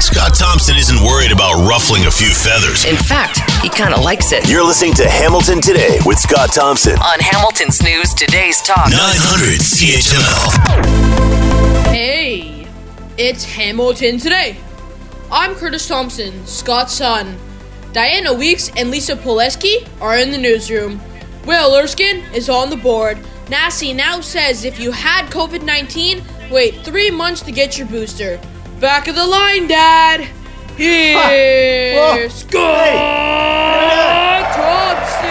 Scott Thompson isn't worried about ruffling a few feathers. In fact, he kind of likes it. You're listening to Hamilton Today with Scott Thompson. On Hamilton's News Today's Talk. 900 CHML. Hey, it's Hamilton Today. I'm Curtis Thompson, Scott's son. Diana Weeks and Lisa Poleski are in the newsroom. Will Erskine is on the board. NACI now says if you had COVID 19, wait three months to get your booster. Back of the line, Dad. Here's Scott Thompson.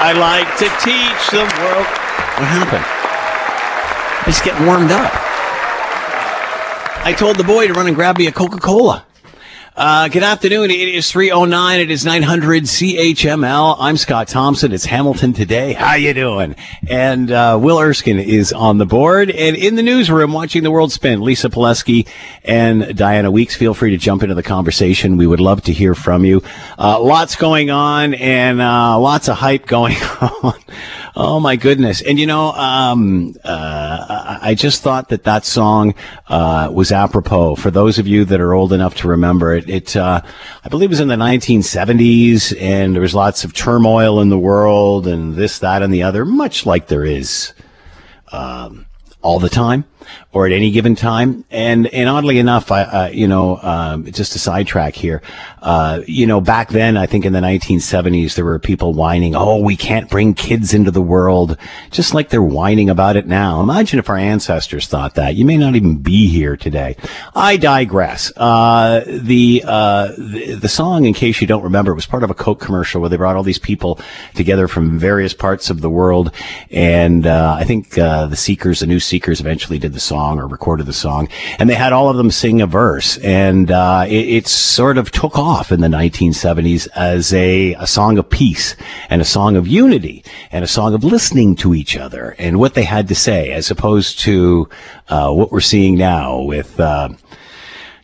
I like to teach the world. What happened? I just getting warmed up. I told the boy to run and grab me a Coca Cola. Uh, good afternoon. It is 309. It is 900 CHML. I'm Scott Thompson. It's Hamilton today. How you doing? And, uh, Will Erskine is on the board and in the newsroom watching the world spin. Lisa Pileski and Diana Weeks. Feel free to jump into the conversation. We would love to hear from you. Uh, lots going on and, uh, lots of hype going on. Oh my goodness! And you know, um, uh, I just thought that that song uh, was apropos for those of you that are old enough to remember it. It, uh, I believe, it was in the 1970s, and there was lots of turmoil in the world, and this, that, and the other, much like there is um, all the time or at any given time. And and oddly enough, I you know um, just a sidetrack here. Uh, you know, back then, I think in the 1970s, there were people whining, "Oh, we can't bring kids into the world," just like they're whining about it now. Imagine if our ancestors thought that. You may not even be here today. I digress. Uh, the, uh, the the song, in case you don't remember, was part of a Coke commercial where they brought all these people together from various parts of the world, and uh, I think uh, the Seekers, the new Seekers, eventually did the song or recorded the song, and they had all of them sing a verse, and uh, it, it, sort of took off in the 1970s as a, a song of peace and a song of unity and a song of listening to each other and what they had to say, as opposed to uh, what we're seeing now with.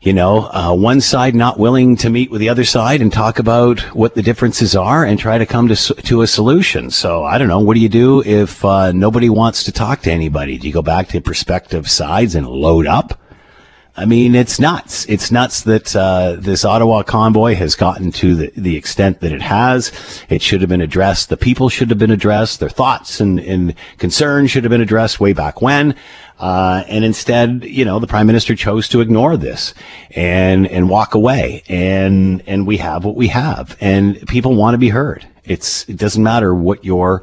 You know, uh, one side not willing to meet with the other side and talk about what the differences are and try to come to, to a solution. So I don't know. What do you do if uh, nobody wants to talk to anybody? Do you go back to prospective sides and load up? I mean, it's nuts. It's nuts that uh, this Ottawa convoy has gotten to the, the extent that it has. It should have been addressed. The people should have been addressed. Their thoughts and, and concerns should have been addressed way back when. Uh, and instead, you know, the prime minister chose to ignore this and, and walk away. And, and we have what we have and people want to be heard. It's, it doesn't matter what your,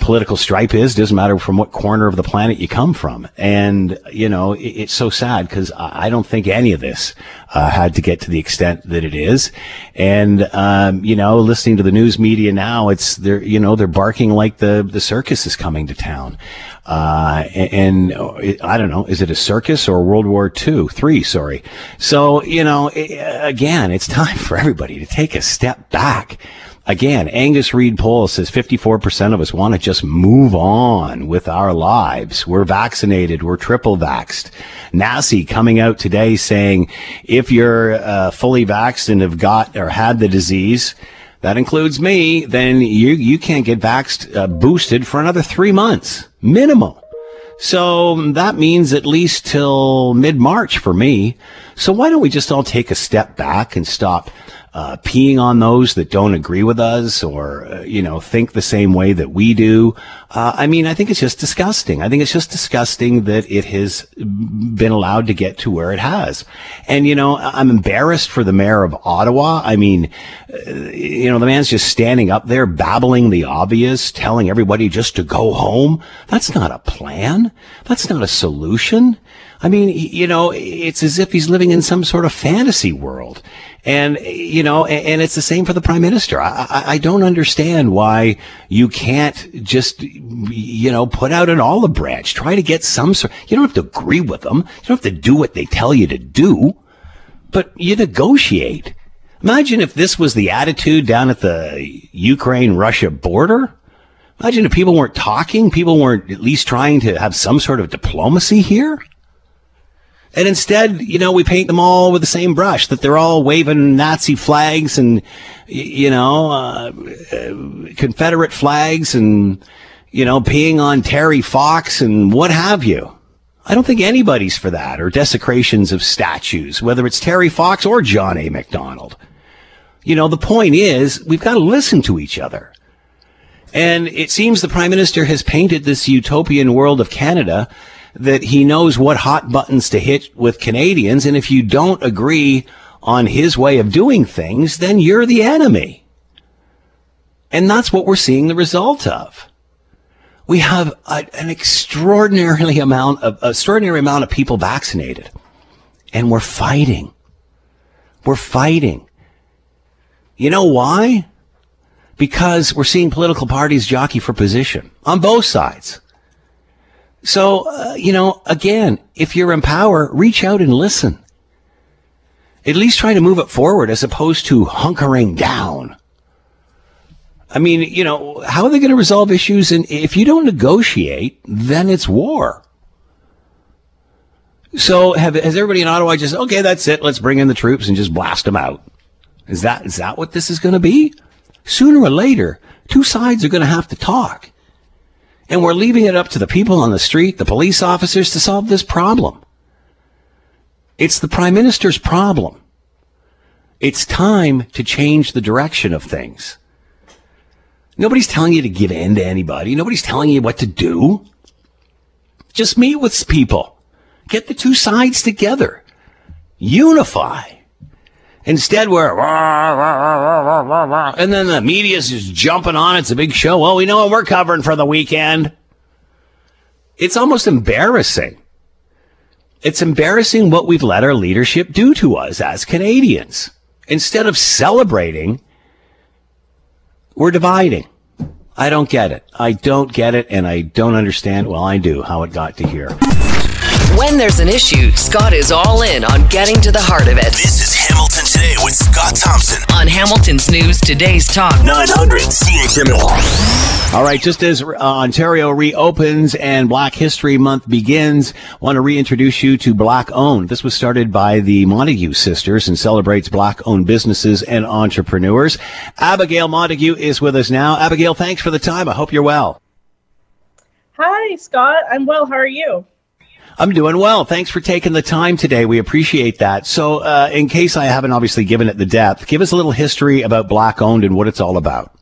political stripe is. Doesn't matter from what corner of the planet you come from. And, you know, it, it's so sad because I don't think any of this uh, had to get to the extent that it is. And, um, you know, listening to the news media now, it's, they're, you know, they're barking like the, the circus is coming to town. Uh, and, and, I don't know, is it a circus or World War II? Three, sorry. So, you know, it, again, it's time for everybody to take a step back Again, Angus Reid poll says 54% of us want to just move on with our lives. We're vaccinated. We're triple vaxxed. NACI coming out today saying if you're uh, fully vaxxed and have got or had the disease, that includes me, then you, you can't get vaxxed, uh, boosted for another three months minimum. So that means at least till mid March for me. So why don't we just all take a step back and stop uh, peeing on those that don't agree with us or, uh, you know, think the same way that we do. Uh, I mean, I think it's just disgusting. I think it's just disgusting that it has been allowed to get to where it has. And, you know, I'm embarrassed for the mayor of Ottawa. I mean, uh, you know, the man's just standing up there babbling the obvious, telling everybody just to go home. That's not a plan. That's not a solution. I mean, you know, it's as if he's living in some sort of fantasy world. And, you know, and it's the same for the prime minister. I, I don't understand why you can't just, you know, put out an olive branch. Try to get some sort, you don't have to agree with them. You don't have to do what they tell you to do, but you negotiate. Imagine if this was the attitude down at the Ukraine Russia border. Imagine if people weren't talking, people weren't at least trying to have some sort of diplomacy here. And instead, you know, we paint them all with the same brush, that they're all waving Nazi flags and, you know, uh, uh, Confederate flags and, you know, peeing on Terry Fox and what have you. I don't think anybody's for that or desecrations of statues, whether it's Terry Fox or John A. MacDonald. You know, the point is we've got to listen to each other. And it seems the prime minister has painted this utopian world of Canada that he knows what hot buttons to hit with Canadians. And if you don't agree on his way of doing things, then you're the enemy. And that's what we're seeing the result of. We have a, an extraordinarily amount of extraordinary amount of people vaccinated, and we're fighting. We're fighting. You know why? Because we're seeing political parties jockey for position on both sides. So, uh, you know, again, if you're in power, reach out and listen. At least try to move it forward as opposed to hunkering down. I mean, you know, how are they going to resolve issues? And if you don't negotiate, then it's war. So have, has everybody in Ottawa just, okay, that's it. Let's bring in the troops and just blast them out. Is that, is that what this is going to be? Sooner or later, two sides are going to have to talk. And we're leaving it up to the people on the street, the police officers to solve this problem. It's the prime minister's problem. It's time to change the direction of things. Nobody's telling you to give in to anybody. Nobody's telling you what to do. Just meet with people. Get the two sides together. Unify. Instead, we're and then the media's just jumping on. It's a big show. Well, we know what we're covering for the weekend. It's almost embarrassing. It's embarrassing what we've let our leadership do to us as Canadians. Instead of celebrating, we're dividing. I don't get it. I don't get it, and I don't understand. Well, I do how it got to here. When there's an issue, Scott is all in on getting to the heart of it. This is Hamilton Today with Scott Thompson on Hamilton's News Today's Talk 900 CHML. All right, just as uh, Ontario reopens and Black History Month begins, want to reintroduce you to Black Owned. This was started by the Montague sisters and celebrates Black owned businesses and entrepreneurs. Abigail Montague is with us now. Abigail, thanks for the time. I hope you're well. Hi, Scott. I'm well. How are you? I'm doing well. Thanks for taking the time today. We appreciate that. So, uh, in case I haven't obviously given it the depth, give us a little history about Black Owned and what it's all about.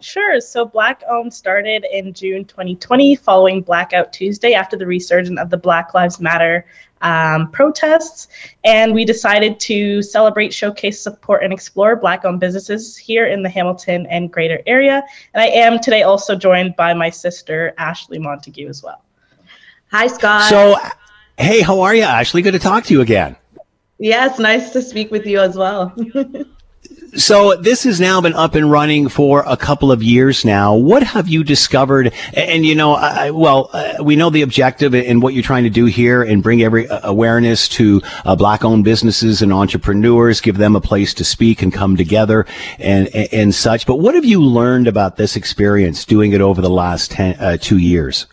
Sure. So, Black Owned started in June 2020 following Blackout Tuesday after the resurgence of the Black Lives Matter um, protests. And we decided to celebrate, showcase, support, and explore Black owned businesses here in the Hamilton and greater area. And I am today also joined by my sister, Ashley Montague, as well. Hi, Scott. So, hey, how are you, Ashley? Good to talk to you again. Yes, nice to speak with you as well. so this has now been up and running for a couple of years now. What have you discovered? And, you know, I, well, uh, we know the objective and what you're trying to do here and bring every uh, awareness to uh, black-owned businesses and entrepreneurs, give them a place to speak and come together and, and, and such. But what have you learned about this experience doing it over the last ten, uh, two years?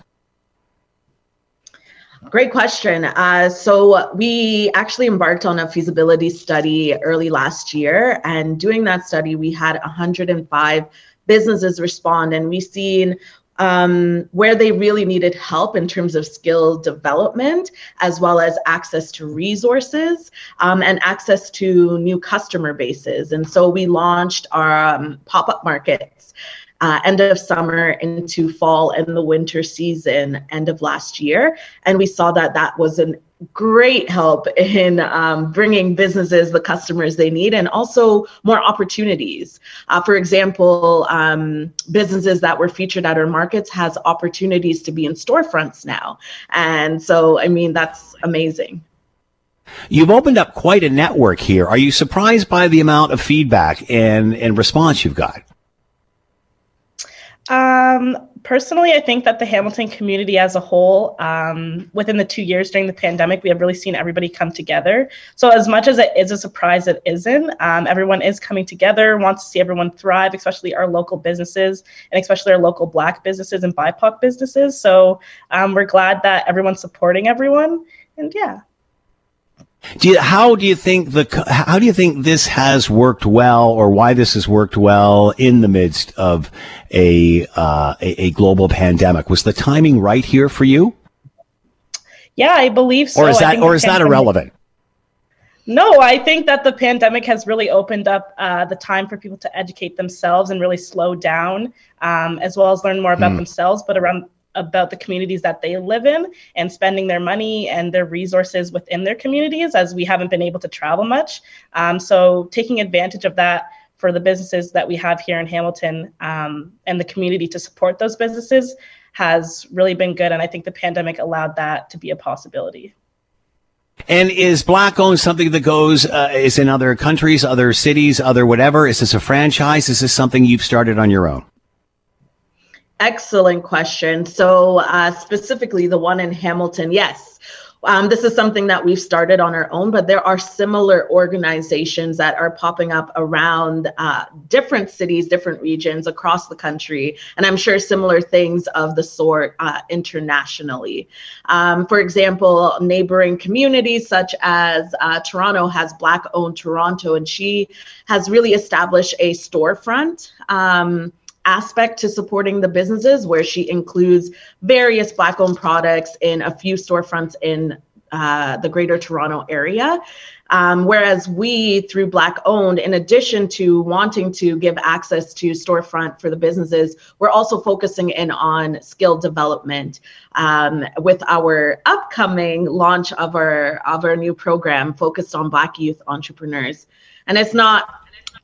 Great question. Uh, so we actually embarked on a feasibility study early last year, and doing that study, we had 105 businesses respond, and we've seen um, where they really needed help in terms of skill development, as well as access to resources um, and access to new customer bases. And so we launched our um, pop up markets uh, end of summer into fall and the winter season end of last year. And we saw that that was a great help in um, bringing businesses the customers they need and also more opportunities. Uh, for example, um, businesses that were featured at our markets has opportunities to be in storefronts now. And so, I mean, that's amazing. You've opened up quite a network here. Are you surprised by the amount of feedback and, and response you've got? Um, personally, I think that the Hamilton community as a whole, um, within the two years during the pandemic, we have really seen everybody come together. So, as much as it is a surprise, it isn't. Um, everyone is coming together, wants to see everyone thrive, especially our local businesses and especially our local Black businesses and BIPOC businesses. So, um, we're glad that everyone's supporting everyone. And yeah. Do you, how do you think the how do you think this has worked well, or why this has worked well in the midst of a uh, a, a global pandemic? Was the timing right here for you? Yeah, I believe so. or is that or is that irrelevant? No, I think that the pandemic has really opened up uh, the time for people to educate themselves and really slow down, um, as well as learn more about themselves, but around about the communities that they live in and spending their money and their resources within their communities, as we haven't been able to travel much. Um, so taking advantage of that for the businesses that we have here in Hamilton um, and the community to support those businesses has really been good, and I think the pandemic allowed that to be a possibility. And is black owned something that goes uh, is in other countries, other cities, other whatever? Is this a franchise? Is this something you've started on your own? Excellent question. So, uh, specifically, the one in Hamilton, yes. Um, this is something that we've started on our own, but there are similar organizations that are popping up around uh, different cities, different regions across the country, and I'm sure similar things of the sort uh, internationally. Um, for example, neighboring communities such as uh, Toronto has Black owned Toronto, and she has really established a storefront. Um, aspect to supporting the businesses where she includes various black owned products in a few storefronts in uh, the greater toronto area. Um, whereas we through black owned in addition to wanting to give access to storefront for the businesses we're also focusing in on skill development um, with our upcoming launch of our of our new program focused on black youth entrepreneurs. And it's not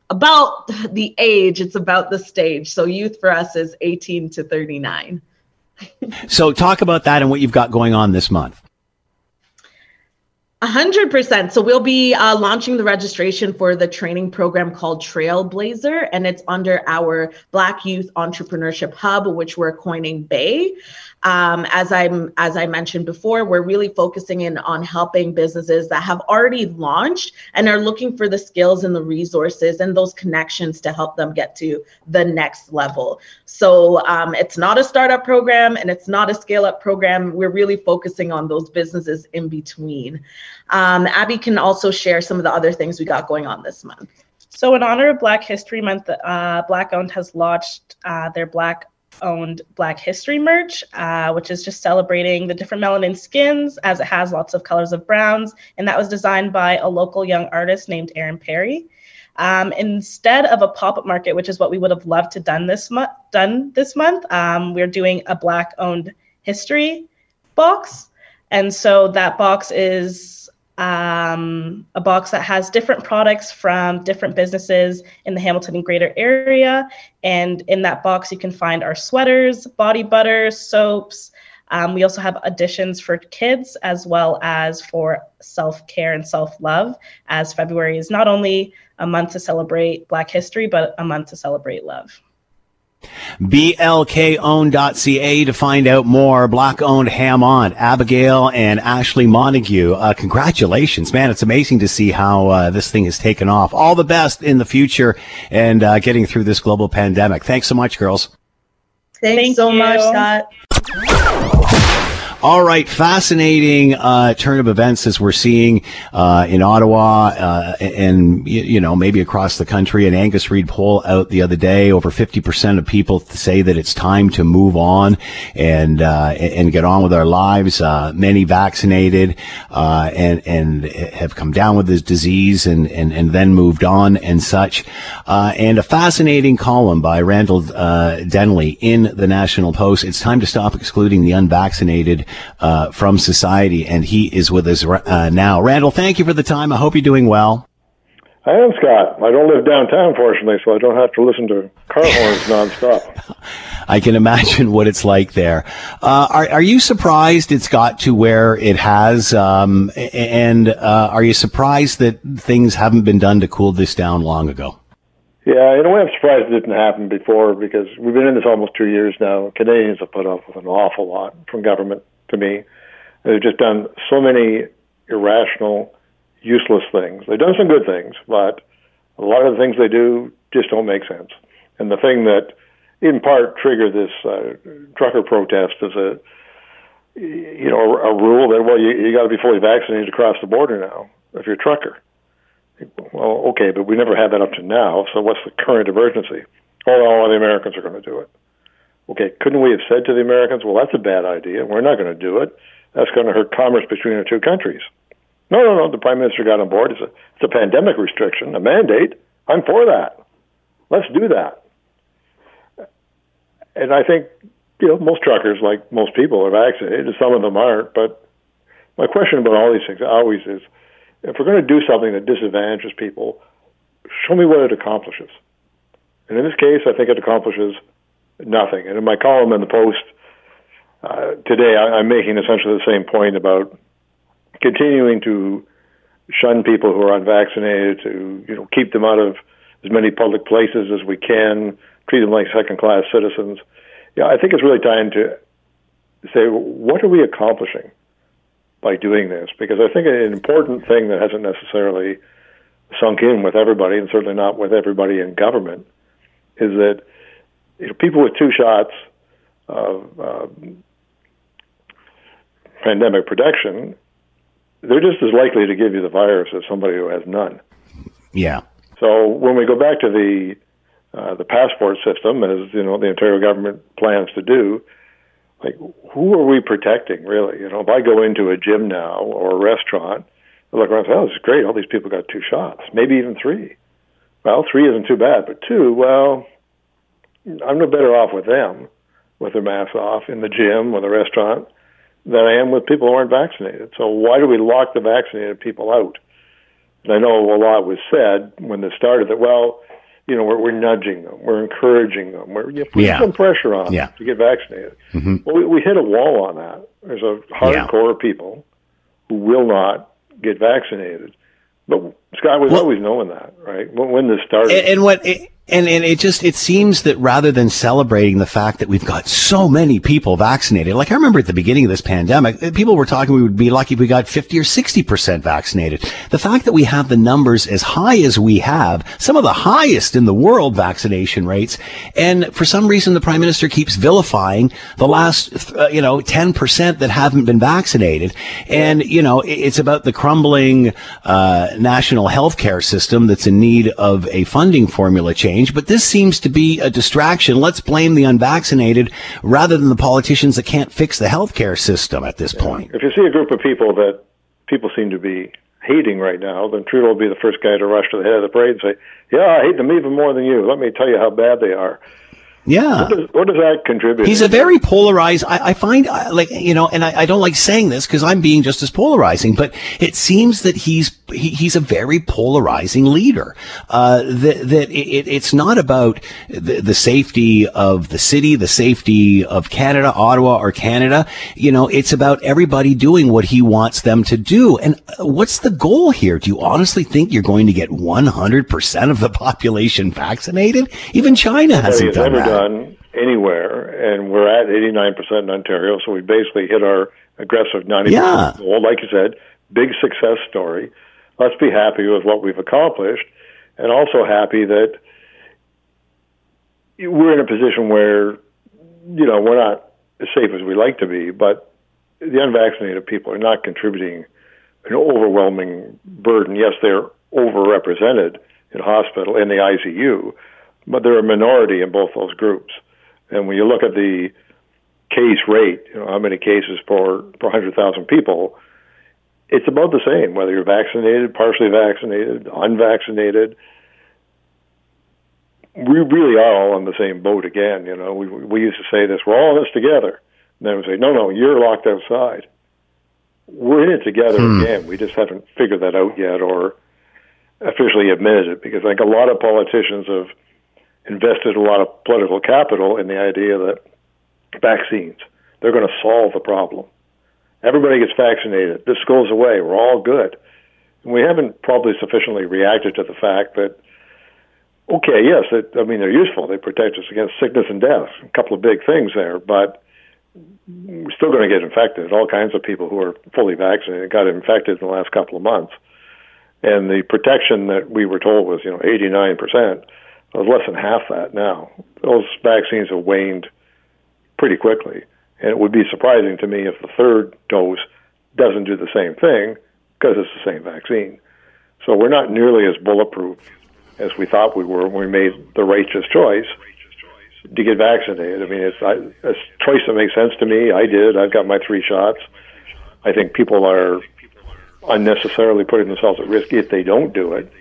about the age, it's about the stage. So youth for us is 18 to 39. So talk about that and what you've got going on this month. A hundred percent. So we'll be uh, launching the registration for the training program called Trailblazer, and it's under our Black Youth Entrepreneurship Hub, which we're coining Bay. Um, as I'm as I mentioned before, we're really focusing in on helping businesses that have already launched and are looking for the skills and the resources and those connections to help them get to the next level. So um, it's not a startup program and it's not a scale up program. We're really focusing on those businesses in between. Um, Abby can also share some of the other things we got going on this month. So, in honor of Black History Month, uh, Black Owned has launched uh, their Black owned Black History merch, uh, which is just celebrating the different melanin skins as it has lots of colors of browns. And that was designed by a local young artist named Aaron Perry. Um, instead of a pop-up market, which is what we would have loved to done this month, done this month, um, we're doing a Black-owned history box, and so that box is um, a box that has different products from different businesses in the Hamilton and greater area. And in that box, you can find our sweaters, body butters, soaps. Um, we also have additions for kids as well as for self care and self love, as February is not only a month to celebrate Black history, but a month to celebrate love. blkown.ca to find out more. Black owned Ham on Abigail and Ashley Montague. Uh, congratulations, man! It's amazing to see how uh, this thing has taken off. All the best in the future and uh, getting through this global pandemic. Thanks so much, girls. Thanks Thank so you. much, Scott. All right, fascinating uh, turn of events as we're seeing uh, in Ottawa uh, and you, know maybe across the country. An Angus Reid poll out the other day: over fifty percent of people say that it's time to move on and uh, and get on with our lives. Uh, many vaccinated uh, and and have come down with this disease and and, and then moved on and such. and a fascinating column by Randall Denley in the National Post. It's time to stop excluding the unvaccinated uh, from society, and he is with us uh, now. Randall, thank you for the time. I hope you're doing well. I am Scott. I don't live downtown, fortunately, so I don't have to listen to car horns nonstop. I can imagine what it's like there. Uh, are, are you surprised it's got to where it has? Um, and uh, are you surprised that things haven't been done to cool this down long ago? Yeah, in a way, I'm surprised it didn't happen before because we've been in this almost two years now. Canadians have put up with an awful lot from government to me. They've just done so many irrational, useless things. They've done some good things, but a lot of the things they do just don't make sense. And the thing that, in part, triggered this uh, trucker protest is a, you know, a, rule that well, you, you got to be fully vaccinated to cross the border now if you're a trucker. Well, okay, but we never had that up to now. So what's the current emergency? Oh, all the Americans are going to do it. Okay, couldn't we have said to the Americans, well, that's a bad idea. We're not going to do it. that's going to hurt commerce between the two countries. No, no, no. The prime minister got on board. It's a, it's a pandemic restriction, a mandate. I'm for that. Let's do that. And I think, you know, most truckers, like most people, are vaccinated. Some of them aren't. But my question about all these things always is, if we're going to do something that disadvantages people, show me what it accomplishes. And in this case, I think it accomplishes nothing. And in my column in the Post uh, today, I, I'm making essentially the same point about continuing to shun people who are unvaccinated, to you know keep them out of as many public places as we can, treat them like second-class citizens. Yeah, I think it's really time to say what are we accomplishing by doing this? Because I think an important thing that hasn't necessarily sunk in with everybody, and certainly not with everybody in government, is that you know, people with two shots of uh, pandemic protection, they're just as likely to give you the virus as somebody who has none. Yeah. So when we go back to the uh, the passport system, as you know, the Ontario government plans to do, like who are we protecting really? You know, if I go into a gym now or a restaurant, I look around and say, "Oh, this is great! All these people got two shots, maybe even three. Well, three isn't too bad, but two, well, I'm no better off with them with their masks off in the gym or the restaurant than I am with people who aren't vaccinated. So why do we lock the vaccinated people out? And I know a lot was said when this started that well, you know, we're, we're nudging them, we're encouraging them, we're you know, putting Yeah. some pressure on Yeah. them to get vaccinated. hmm Well, we, we hit a wall on that. There's a hardcore of people who will not get vaccinated. But Scott was Well- always knowing that, right? When, when this started. And, and what it, and and it just it seems that rather than celebrating the fact that we've got so many people vaccinated, like I remember at the beginning of this pandemic, uh, people were talking we would be lucky if we got fifty or sixty percent vaccinated. The fact that we have the numbers as high as we have, some of the highest in the world vaccination rates, and for some reason the prime minister keeps vilifying the last uh, you know ten percent that haven't been vaccinated, and you know it's about the crumbling uh, national health care system that's in need of a funding formula change. But this seems to be a distraction. Let's blame the unvaccinated rather than the politicians that can't fix the health care system at this point. if you see a group of people that people seem to be hating right now, then Trudeau will be the first guy to rush to the head of the parade and say, "Yeah, I hate them even more than you. Let me tell you how bad they are." Yeah. What does, what does that contribute? He's a very polarized. I, I find uh, like you know, and I, I don't like saying this because I'm being just as polarizing. But it seems that he's he, he's a very polarizing leader. Uh, that that it, it's not about the, the safety of the city, the safety of Canada, Ottawa, or Canada. You know, it's about everybody doing what he wants them to do. And uh, what's the goal here? Do you honestly think you're going to get 100 percent of the population vaccinated? Even China hasn't done that. Done anywhere, and we're at 89% in Ontario, so we basically hit our aggressive 90% Yeah. goal. Like you said, big success story. Let's be happy with what we've accomplished, and also happy that we're in a position where, you know, we're not as safe as we like to be, but the unvaccinated people are not contributing an overwhelming burden. Yes, they're overrepresented in hospital in the ICU, but they're a minority in both those groups. And when you look at the case rate, you know, how many cases per per 100,000 people, it's about the same whether you're vaccinated, partially vaccinated, unvaccinated. We really are all on the same boat again. You know, we we used to say this: we're all in this together. And then we say, no, no, you're locked outside. We're in it together hmm. again. We just haven't figured that out yet, or officially admitted it, because I think a lot of politicians have invested a lot of political capital in the idea that vaccines they're going to solve the problem. Everybody gets vaccinated. This goes away. We're all good. And we haven't probably sufficiently reacted to the fact that, okay, yes, it, I mean, they're useful. They protect us against sickness and death. A couple of big things there, but we're still going to get infected. All kinds of people who are fully vaccinated got infected in the last couple of months. And the protection that we were told was, you know, 89%, was less than half that now. Those vaccines have waned pretty quickly. And it would be surprising to me if the third dose doesn't do the same thing because it's the same vaccine. So we're not nearly as bulletproof as we thought we were when we made the righteous choice to get vaccinated. I mean, it's I, a choice that makes sense to me. I did. I've got my three shots. I think people are unnecessarily putting themselves at risk if they don't do it.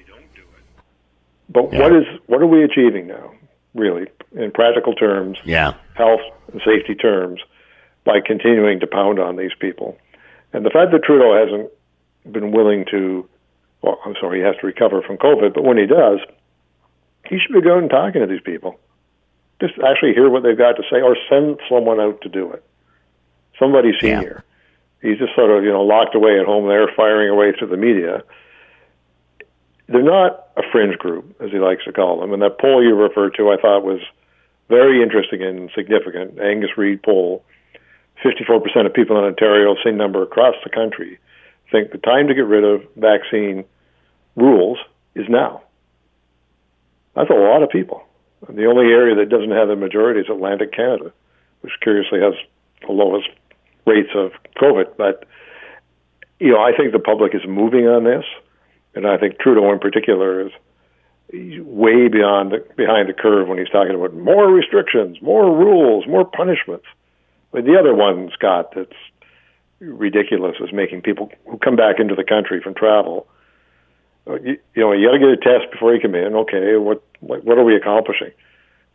But Yeah. what is what are we achieving now, really, in practical terms, Yeah. health and safety terms, by continuing to pound on these people? And the fact that Trudeau hasn't been willing to, well, I'm sorry, he has to recover from COVID, but when he does, he should be going and talking to these people. Just actually hear what they've got to say, or send someone out to do it. Somebody Yeah. senior. He's just sort of, you know, locked away at home there, firing away through the media. They're not a fringe group, as he likes to call them. And that poll you referred to, I thought was very interesting and significant. Angus Reid poll. 54% of people in Ontario, same number across the country, think the time to get rid of vaccine rules is now. That's a lot of people. And the only area that doesn't have the majority is Atlantic Canada, which curiously has the lowest rates of COVID. But you know, I think the public is moving on this, and I think Trudeau in particular is way beyond the, behind the curve when he's talking about more restrictions, more rules, more punishments. But the other one, Scott, that's ridiculous is making people who come back into the country from travel. uh, You, you know, you got to get a test before you come in. Okay, what what what are we accomplishing?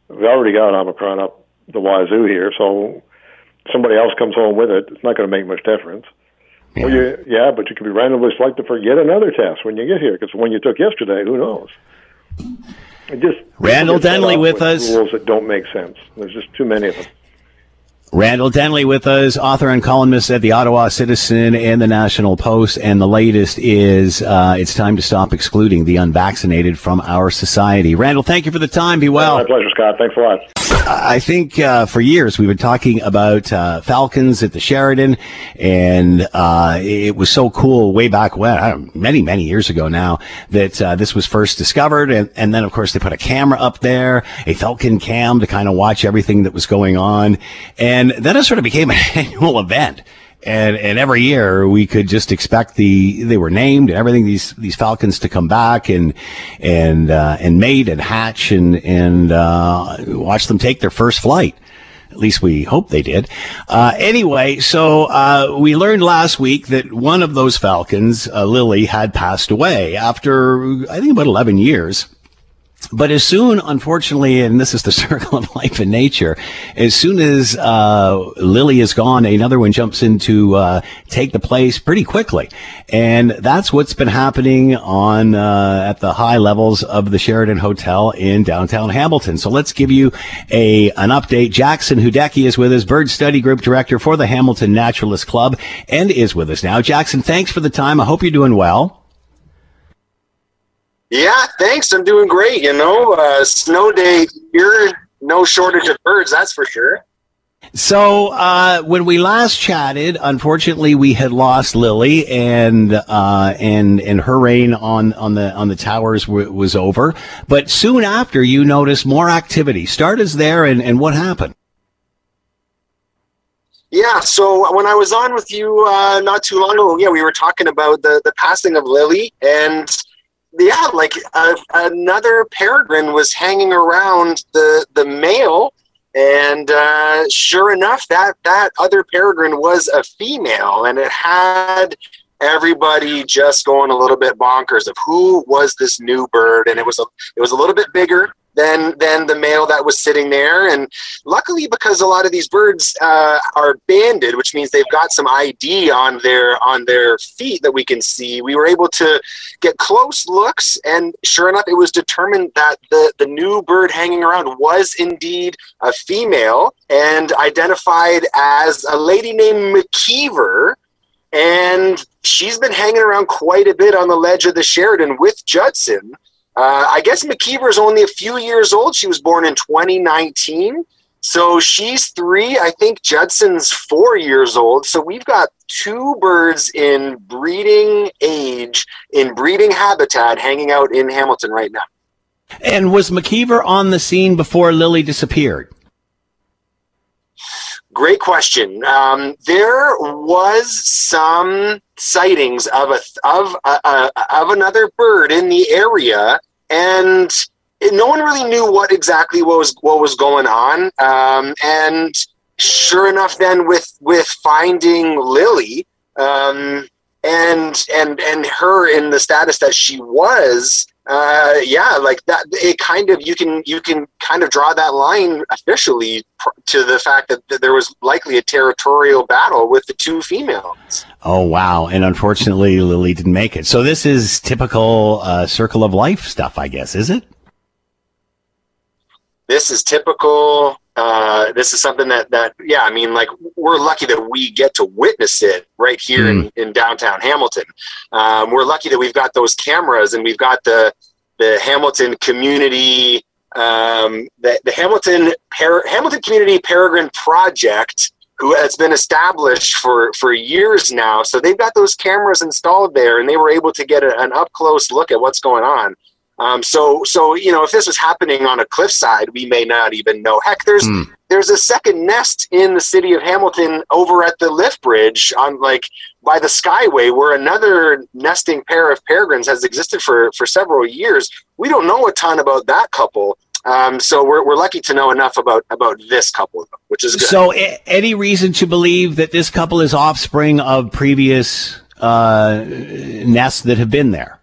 We already got Omicron up the wazoo here, so somebody else comes home with it. It's not going to make much difference. Well, you, yeah, but you could be randomly selected for yet another test when you get here because the one you took yesterday, who knows? It just Randall Denley up with us. Rules that don't make sense. There's just too many of them. Randall Denley with us, author and columnist at the Ottawa Citizen and the National Post. And the latest is uh, it's time to stop excluding the unvaccinated from our society. Randall, thank you for the time. Be well. My pleasure, Scott. Thanks a lot. I think uh, for years we've been talking about uh, Falcons at the Sheraton, and uh, it was so cool way back when, many many years ago now, that uh, this was first discovered, and, and then of course they put a camera up there, a Falcon cam to kind of watch everything that was going on, and then it sort of became an annual event. And, and every year we could just expect the, they were named and everything, these, these falcons to come back and, and, uh, and mate and hatch and, and, uh, watch them take their first flight. At least we hope they did. Uh, anyway, so, uh, we learned last week that one of those falcons, uh, Lily, had passed away after, I think about 11 years. But as soon, unfortunately, and this is the circle of life and nature, as soon as uh, Lily is gone, another one jumps in to uh, take the place pretty quickly, and that's what's been happening on uh, at the high levels of the Sheraton Hotel in downtown Hamilton. So let's give you a an update. Jackson Hudecki is with us, Bird Study Group Director for the Hamilton Naturalist Club, and is with us now. Jackson, thanks for the time. I hope you're doing well. Yeah, thanks. I'm doing great. You know, uh, snow day here, no shortage of birds, that's for sure. So uh, when we last chatted, unfortunately, we had lost Lily, and uh, and and her reign on on the on the towers w- was over. But soon after, you noticed more activity. Start us there, and and what happened? Yeah, so when I was on with you uh, not too long ago, yeah, we were talking about the, the passing of Lily, and yeah, like uh, another peregrine was hanging around the the male, and uh, sure enough, that that other peregrine was a female, and it had everybody just going a little bit bonkers of who was this new bird, and it was a it was a little bit bigger than than the male that was sitting there, and luckily because a lot of these birds uh, are banded, which means they've got some ID on their on their feet that we can see. We were able to get close looks, and sure enough, it was determined that the the new bird hanging around was indeed a female and identified as a lady named McKeever. And she's been hanging around quite a bit on the ledge of the Sheraton with Judson. Uh, I guess McKeever is only a few years old. She was born in 2019. So she's three. I think Judson's four years old. So we've got two birds in breeding age, in breeding habitat, hanging out in Hamilton right now. And was McKeever on the scene before Lily disappeared? Great question. Um, there was some sightings of a of a, a, of another bird in the area, and no one really knew what exactly what was what was going on. Um, and sure enough, then with with finding Lily, Um, and and and her in the status that she was uh, yeah, like that. It kind of you can you can kind of draw that line officially to the fact that, that there was likely a territorial battle with the two females. Oh wow! And unfortunately, Lily didn't make it. So this is typical uh, circle of life stuff, I guess, is it? This is typical. Uh, this is something that that yeah, I mean, like we're lucky that we get to witness it right here mm. in, in downtown Hamilton. Um, we're lucky that we've got those cameras and we've got the the Hamilton community, um, the, the Hamilton Hamilton Community Peregrine Project, who has been established for for years now. So they've got those cameras installed there, and they were able to get a, an up close look at what's going on. Um, so, so you know, if this was happening on a cliffside, we may not even know. Heck, there's mm. there's a second nest in the city of Hamilton over at the lift bridge on like by the Skyway, where another nesting pair of peregrines has existed for for several years. We don't know a ton about that couple. Um, so we're, we're lucky to know enough about about this couple, which is good. So, a- any reason to believe that this couple is offspring of previous uh, nests that have been there?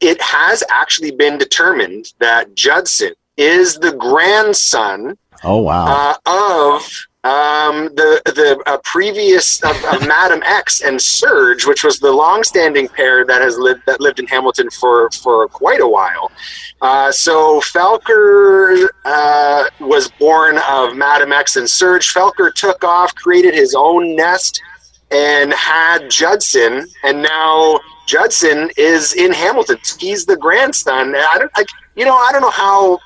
It has actually been determined that Judson is the grandson. Oh wow! Uh, of um, the the uh, previous of, of Madam X and Serge, which was the long-standing pair that has lived that lived in Hamilton for for quite a while. Uh, so Felker uh, was born of Madam X and Serge. Felker took off, created his own nest, and had Judson, and now Judson is in Hamilton. He's the grandson. I don't, I, you know, I don't know how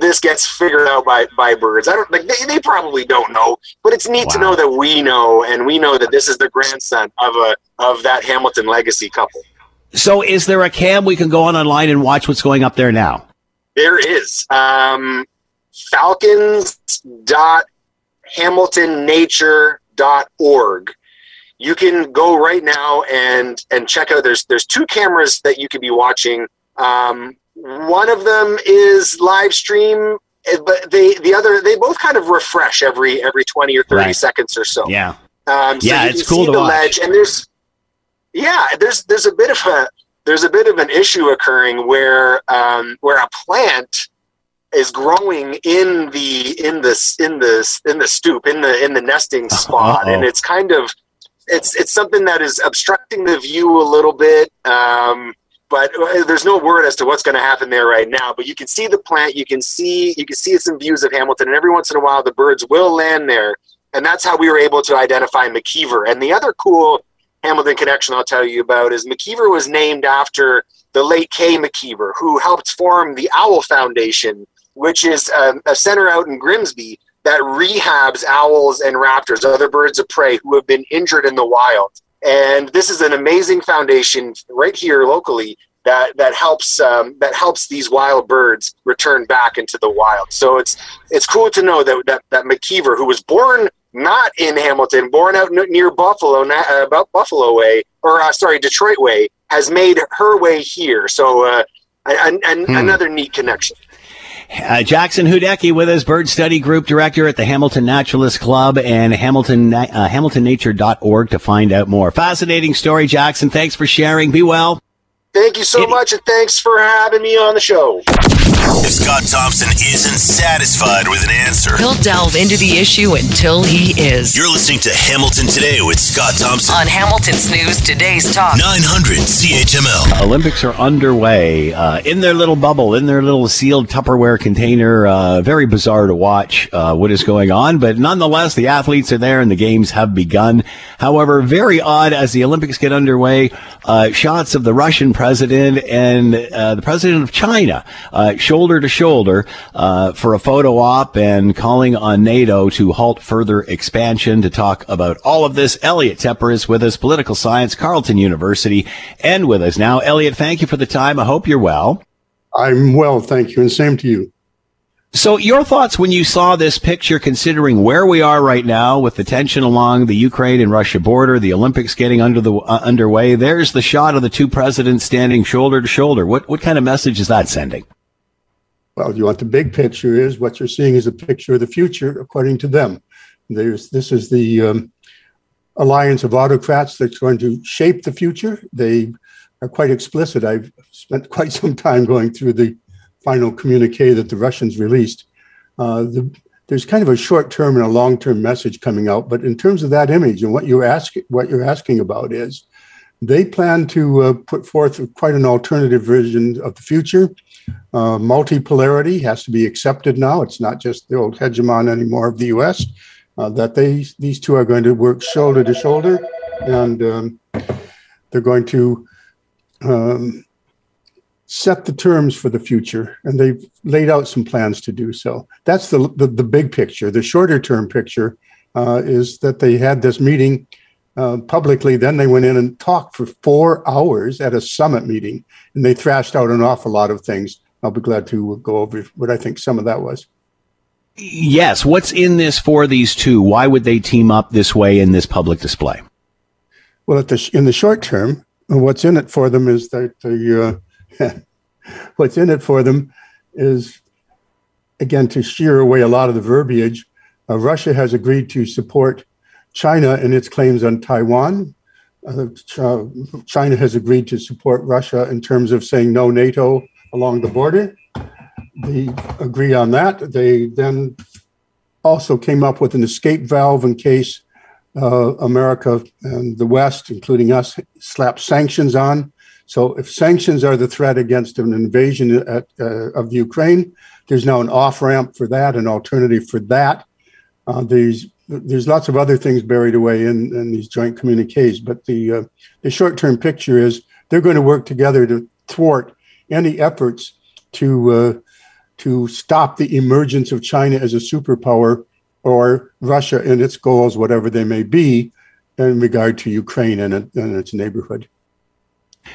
this gets figured out by by birds. I don't like they, they probably don't know, but it's neat wow. to know that we know, and we know that this is the grandson of a of that Hamilton legacy couple. So, is there a cam we can go on online and watch what's going up there now? There is. Um, Falcons dot hamiltonnature.org you can go right now and and check out. There's there's two cameras that you could be watching. Um, one of them is live stream, eh, but they the other they both kind of refresh every every twenty or thirty right. seconds or so. Yeah, um, so yeah, it's cool to the watch. ledge, and there's yeah, there's there's a bit of a there's a bit of an issue occurring where um, where a plant is growing in the in the in the in the stoop in the in the nesting spot, Uh-oh. and it's kind of it's it's something that is obstructing the view a little bit. Um, but uh, there's no word as to what's going to happen there right now. But you can see the plant, you can see you can see some views of Hamilton, and every once in a while the birds will land there, and that's how we were able to identify McKeever. And the other cool Hamilton connection I'll tell you about is McKeever was named after the late Kay McKeever, who helped form the Owl Foundation, which is a, a center out in Grimsby that rehabs owls and raptors, other birds of prey who have been injured in the wild. And this is an amazing foundation right here locally that that helps um, that helps these wild birds return back into the wild. So it's it's cool to know that that, that McKeever, who was born not in Hamilton, born out near Buffalo, uh, about Buffalo way, or uh, sorry, Detroit way, has made her way here. So uh, hmm. another neat connection. Uh, Jackson Hudecki with us, bird study group director at the Hamilton Naturalist Club and Hamilton, uh, hamiltonnature.org to find out more. Fascinating story, Jackson. Thanks for sharing. Be well. Thank you so it, much, and thanks for having me on the show. If Scott Thompson isn't satisfied with an answer, he'll delve into the issue until he is. You're listening to Hamilton Today with Scott Thompson on Hamilton's News Today's Talk 900 CHML. Olympics are underway uh, in their little bubble, in their little sealed Tupperware container. Uh, very bizarre to watch uh, what is going on, but nonetheless, the athletes are there and the games have begun. However, very odd as the Olympics get underway. Uh, shots of the Russian president and uh, the president of China uh, shoulder to shoulder uh, for a photo op and calling on NATO to halt further expansion. To talk about all of this, Elliot Tepper is with us, political science, Carleton University, and with us now. Elliot, thank you for the time. I hope you're well. I'm well, thank you, and same to you. So, your thoughts when you saw this picture, considering where we are right now with the tension along the Ukraine and Russia border, the Olympics getting under the uh, underway. There's the shot of the two presidents standing shoulder to shoulder. What what kind of message is that sending? Well, you want the big picture is what you're seeing is a picture of the future, according to them. There's this is the um, alliance of autocrats that's going to shape the future. They are quite explicit. I've spent quite some time going through the final communique that the Russians released. Uh, the, there's kind of a short-term and a long-term message coming out, but in terms of that image and what you're asking, what you're asking about is, they plan to uh, put forth quite an alternative vision of the future. Uh, multipolarity has to be accepted now. It's not just the old hegemon anymore of the U.S. Uh, that they these two are going to work shoulder to shoulder, and um, they're going to um, set the terms for the future, and they've laid out some plans to do so. That's the the, the big picture. The shorter term picture uh, is that they had this meeting uh, publicly. Then they went in and talked for four hours at a summit meeting, and they thrashed out an awful lot of things. I'll be glad to go over what I think some of that was. Yes. What's in this for these two? Why would they team up this way in this public display? Well, the, in the short term, what's in it for them is that the uh, what's in it for them is again to shear away a lot of the verbiage. Uh, Russia has agreed to support China in its claims on Taiwan. Uh, China has agreed to support Russia in terms of saying no NATO along the border. They agree on that. They then also came up with an escape valve in case uh, America and the West, including us, slap sanctions on. So if sanctions are the threat against an invasion at, uh, of Ukraine, there's now an off ramp for that, an alternative for that. Uh, there's there's lots of other things buried away in, in these joint communiques, but the uh, the short term picture is they're going to work together to thwart any efforts to uh, to stop the emergence of China as a superpower or Russia and its goals, whatever they may be, in regard to Ukraine and, and its neighborhood.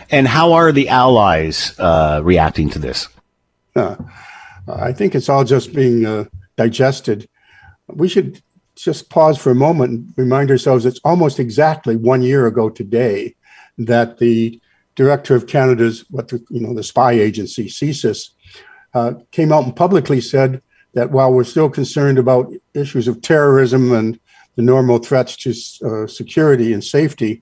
And how are the allies uh, reacting to this? Uh, I think it's all just being uh, digested. We should just pause for a moment and remind ourselves it's almost exactly one year ago today that the director of Canada's, what the, you know, the spy agency, CSIS, uh, came out and publicly said that while we're still concerned about issues of terrorism and the normal threats to uh, security and safety,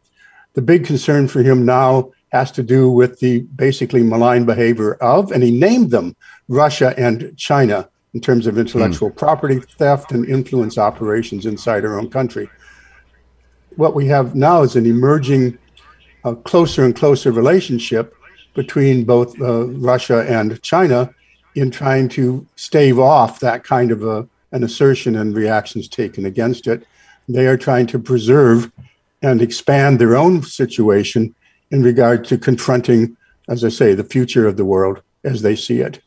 the big concern for him now has to do with the basically malign behavior of, and he named them Russia and China in terms of intellectual mm. property theft and influence operations inside our own country. What we have now is an emerging uh, closer and closer relationship between both uh, Russia and China in trying to stave off that kind of a, an assertion and reactions taken against it. They are trying to preserve and expand their own situation in regard to confronting, as I say, the future of the world as they see it.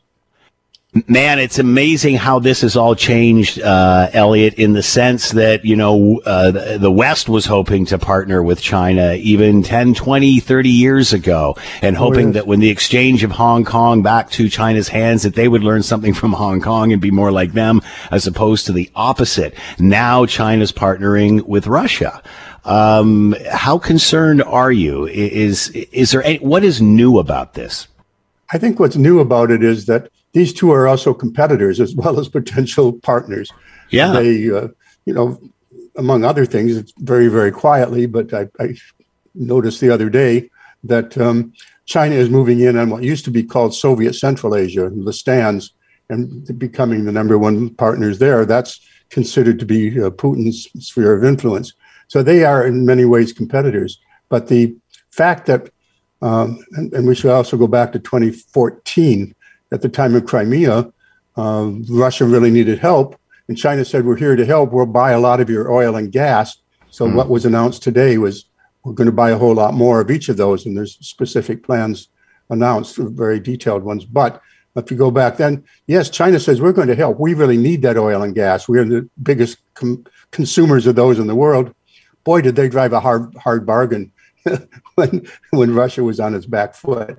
Man, it's amazing how this has all changed, uh, Elliot, in the sense that, you know, uh, the, West was hoping to partner with China even 10, 20, 30 years ago and hoping oh, yes. that when the exchange of Hong Kong back to China's hands, that they would learn something from Hong Kong and be more like them as opposed to the opposite. Now China's partnering with Russia. Um, how concerned are you? Is is there any, what is new about this? I think what's new about it is that these two are also competitors as well as potential partners. Yeah, they, uh, you know, among other things, it's very very quietly. But I, I noticed the other day that um, China is moving in on what used to be called Soviet Central Asia, the stands, and becoming the number one partners there. That's considered to be uh, Putin's sphere of influence. So they are in many ways competitors. But the fact that, um, and, and, we should also go back to 2014, at the time of Crimea, uh, Russia really needed help. And China said, We're here to help. We'll buy a lot of your oil and gas. So mm. what was announced today was we're going to buy a whole lot more of each of those. And there's specific plans announced, very detailed ones. But if you go back then, yes, China says we're going to help. We really need that oil and gas. We're the biggest com- consumers of those in the world boy, did they drive a hard hard bargain when when Russia was on its back foot.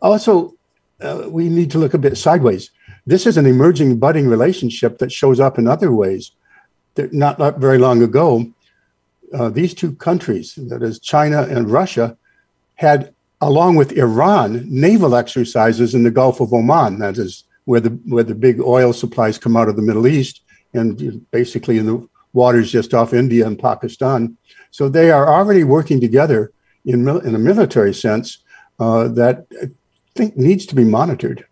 Also, uh, we need to look a bit sideways. This is an emerging, budding relationship that shows up in other ways. Not, not very long ago, uh, these two countries, that is China and Russia, had, along with Iran, naval exercises in the Gulf of Oman. That is where the where the big oil supplies come out of the Middle East, and basically in the waters just off India and Pakistan. So they are already working together in, in a military sense uh, that think needs to be monitored.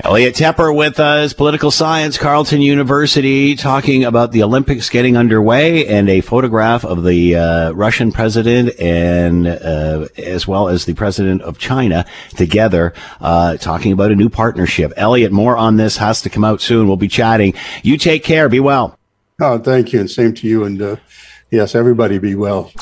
Elliot Tepper with us, political science, Carleton University, talking about the Olympics getting underway and a photograph of the uh, Russian president and uh, as well as the president of China together, uh, talking about a new partnership. Elliot, more on this has to come out soon. We'll be chatting. You take care. Be well. Oh, thank you, and same to you. And uh, yes, everybody be well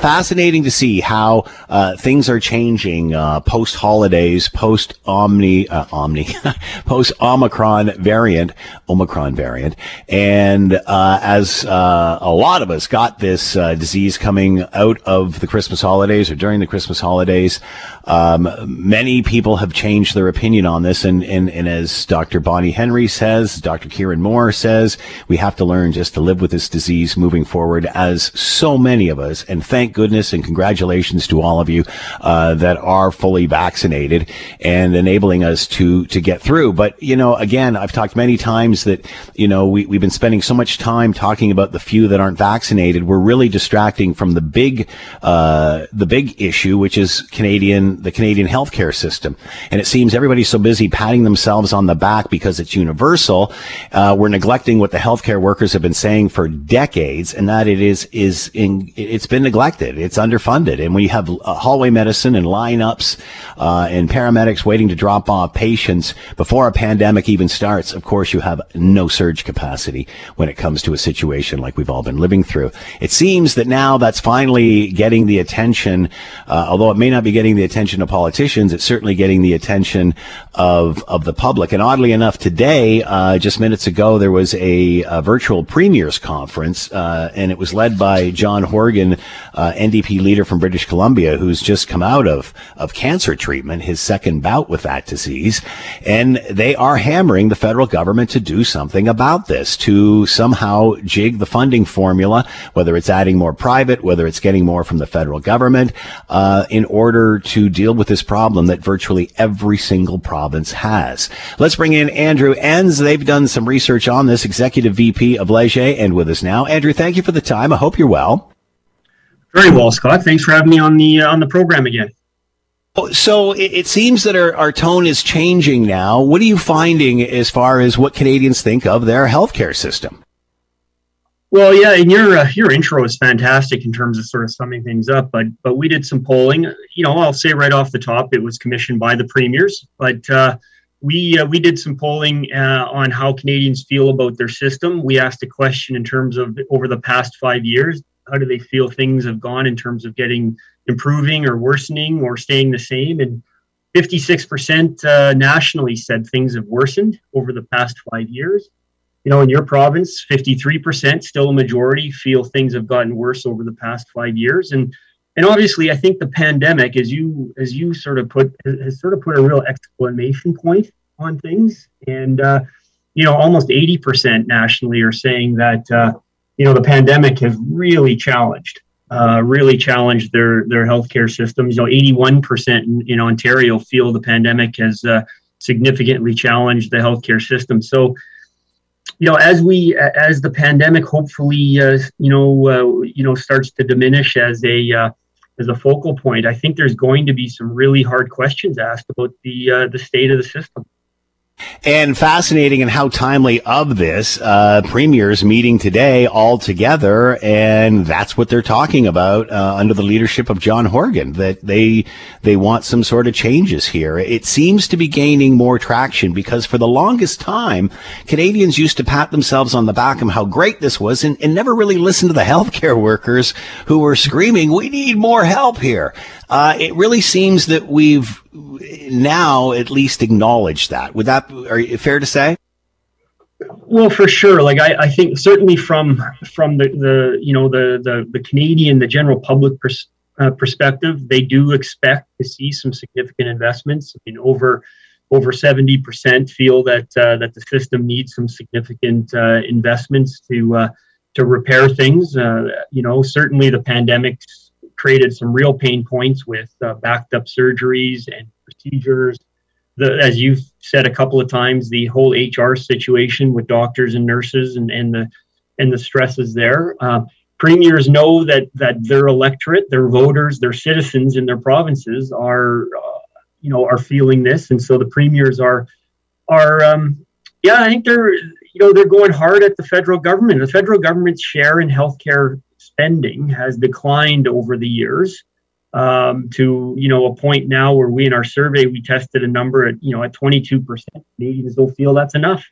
fascinating to see how uh, things are changing uh, post holidays, post Omni, uh, Omni, post Omicron variant, Omicron variant, and uh, as uh, a lot of us got this uh, disease coming out of the Christmas holidays or during the Christmas holidays, um, many people have changed their opinion on this, and, and and as Dr. Bonnie Henry says, Dr. Kieran Moore says, we have to learn just to live with this disease moving forward, as so many of us, and thank thank goodness and congratulations to all of you uh, that are fully vaccinated and enabling us to to get through. But you know, again, I've talked many times that you know we we've been spending so much time talking about the few that aren't vaccinated. We're really distracting from the big uh, the big issue, which is Canadian the Canadian healthcare system. And it seems everybody's so busy patting themselves on the back because it's universal. Uh, we're neglecting what the healthcare workers have been saying for decades, and that it is is in it's been neglected neglected. It's underfunded. And you have uh, hallway medicine and lineups uh, and paramedics waiting to drop off patients before a pandemic even starts, of course, you have no surge capacity when it comes to a situation like we've all been living through. It seems that now that's finally getting the attention, uh, although it may not be getting the attention of politicians, it's certainly getting the attention of, of the public. And oddly enough, today, uh, just minutes ago, there was a, a virtual premiers conference, uh, and it was led by John Horgan, uh, NDP leader from British Columbia who's just come out of, of cancer treatment, his second bout with that disease. And they are hammering the federal government to do something about this, to somehow jig the funding formula, whether it's adding more private, whether it's getting more from the federal government, uh, in order to deal with this problem that virtually every single province has. Let's bring in Andrew Enns. They've done some research on this, Executive VP of Leger, and with us now. Andrew, thank you for the time. I hope you're well. Very well, Scott. Thanks for having me on the uh, on the program again. Oh, so it, it, seems that our, our tone is changing now. What are you finding as far as what Canadians think of their healthcare system? Well, yeah, and your uh, your intro is fantastic in terms of sort of summing things up. But but we did some polling. You know, I'll say right off the top, it was commissioned by the premiers, but uh, we uh, we did some polling uh, on how Canadians feel about their system. We asked a question in terms of over the past five years, how do they feel things have gone in terms of getting improving or worsening or staying the same? And 56% uh, nationally said things have worsened over the past five years. You know in your province 53% still a majority feel things have gotten worse over the past five years. And and obviously i think the pandemic as you as you sort of put has sort of put a real exclamation point on things. And uh, you know almost 80% nationally are saying that uh, you know, the pandemic has really challenged, uh, really challenged their their healthcare systems. You know, 81% in, in Ontario feel the pandemic has uh, significantly challenged the healthcare system. So, you know, as we as the pandemic hopefully uh, you know uh, you know starts to diminish as a uh, as a focal point, I think there's going to be some really hard questions asked about the uh, the state of the system. And fascinating and how timely of this, uh, premiers meeting today all together. And that's what they're talking about, uh, under the leadership of John Horgan, that they, they want some sort of changes here. It seems to be gaining more traction because for the longest time, Canadians used to pat themselves on the back of how great this was and, and never really listen to the healthcare workers who were screaming, we need more help here. Uh, it really seems that we've now at least acknowledge that. Would that are fair to say? Well, for sure. Like I, I think certainly from from the, the you know the, the the Canadian the general public pers- uh, perspective, they do expect to see some significant investments. I mean, over over seventy percent feel that uh, that the system needs some significant uh, investments to uh, to repair things. Uh, you know, certainly the pandemic created some real pain points with uh, backed up surgeries and procedures. The, as you've said a couple of times, the whole HR situation with doctors and nurses and, and the and the stresses there. Uh, premiers know that that their electorate, their voters, their citizens in their provinces are, uh, you know, are feeling this, and so the premiers are, are, um, yeah, I think they're, you know, they're going hard at the federal government. The federal government's share in healthcare spending has declined over the years um, to you know a point now where we in our survey we tested a number at you know at 22 percent. Canadians don't feel that's enough.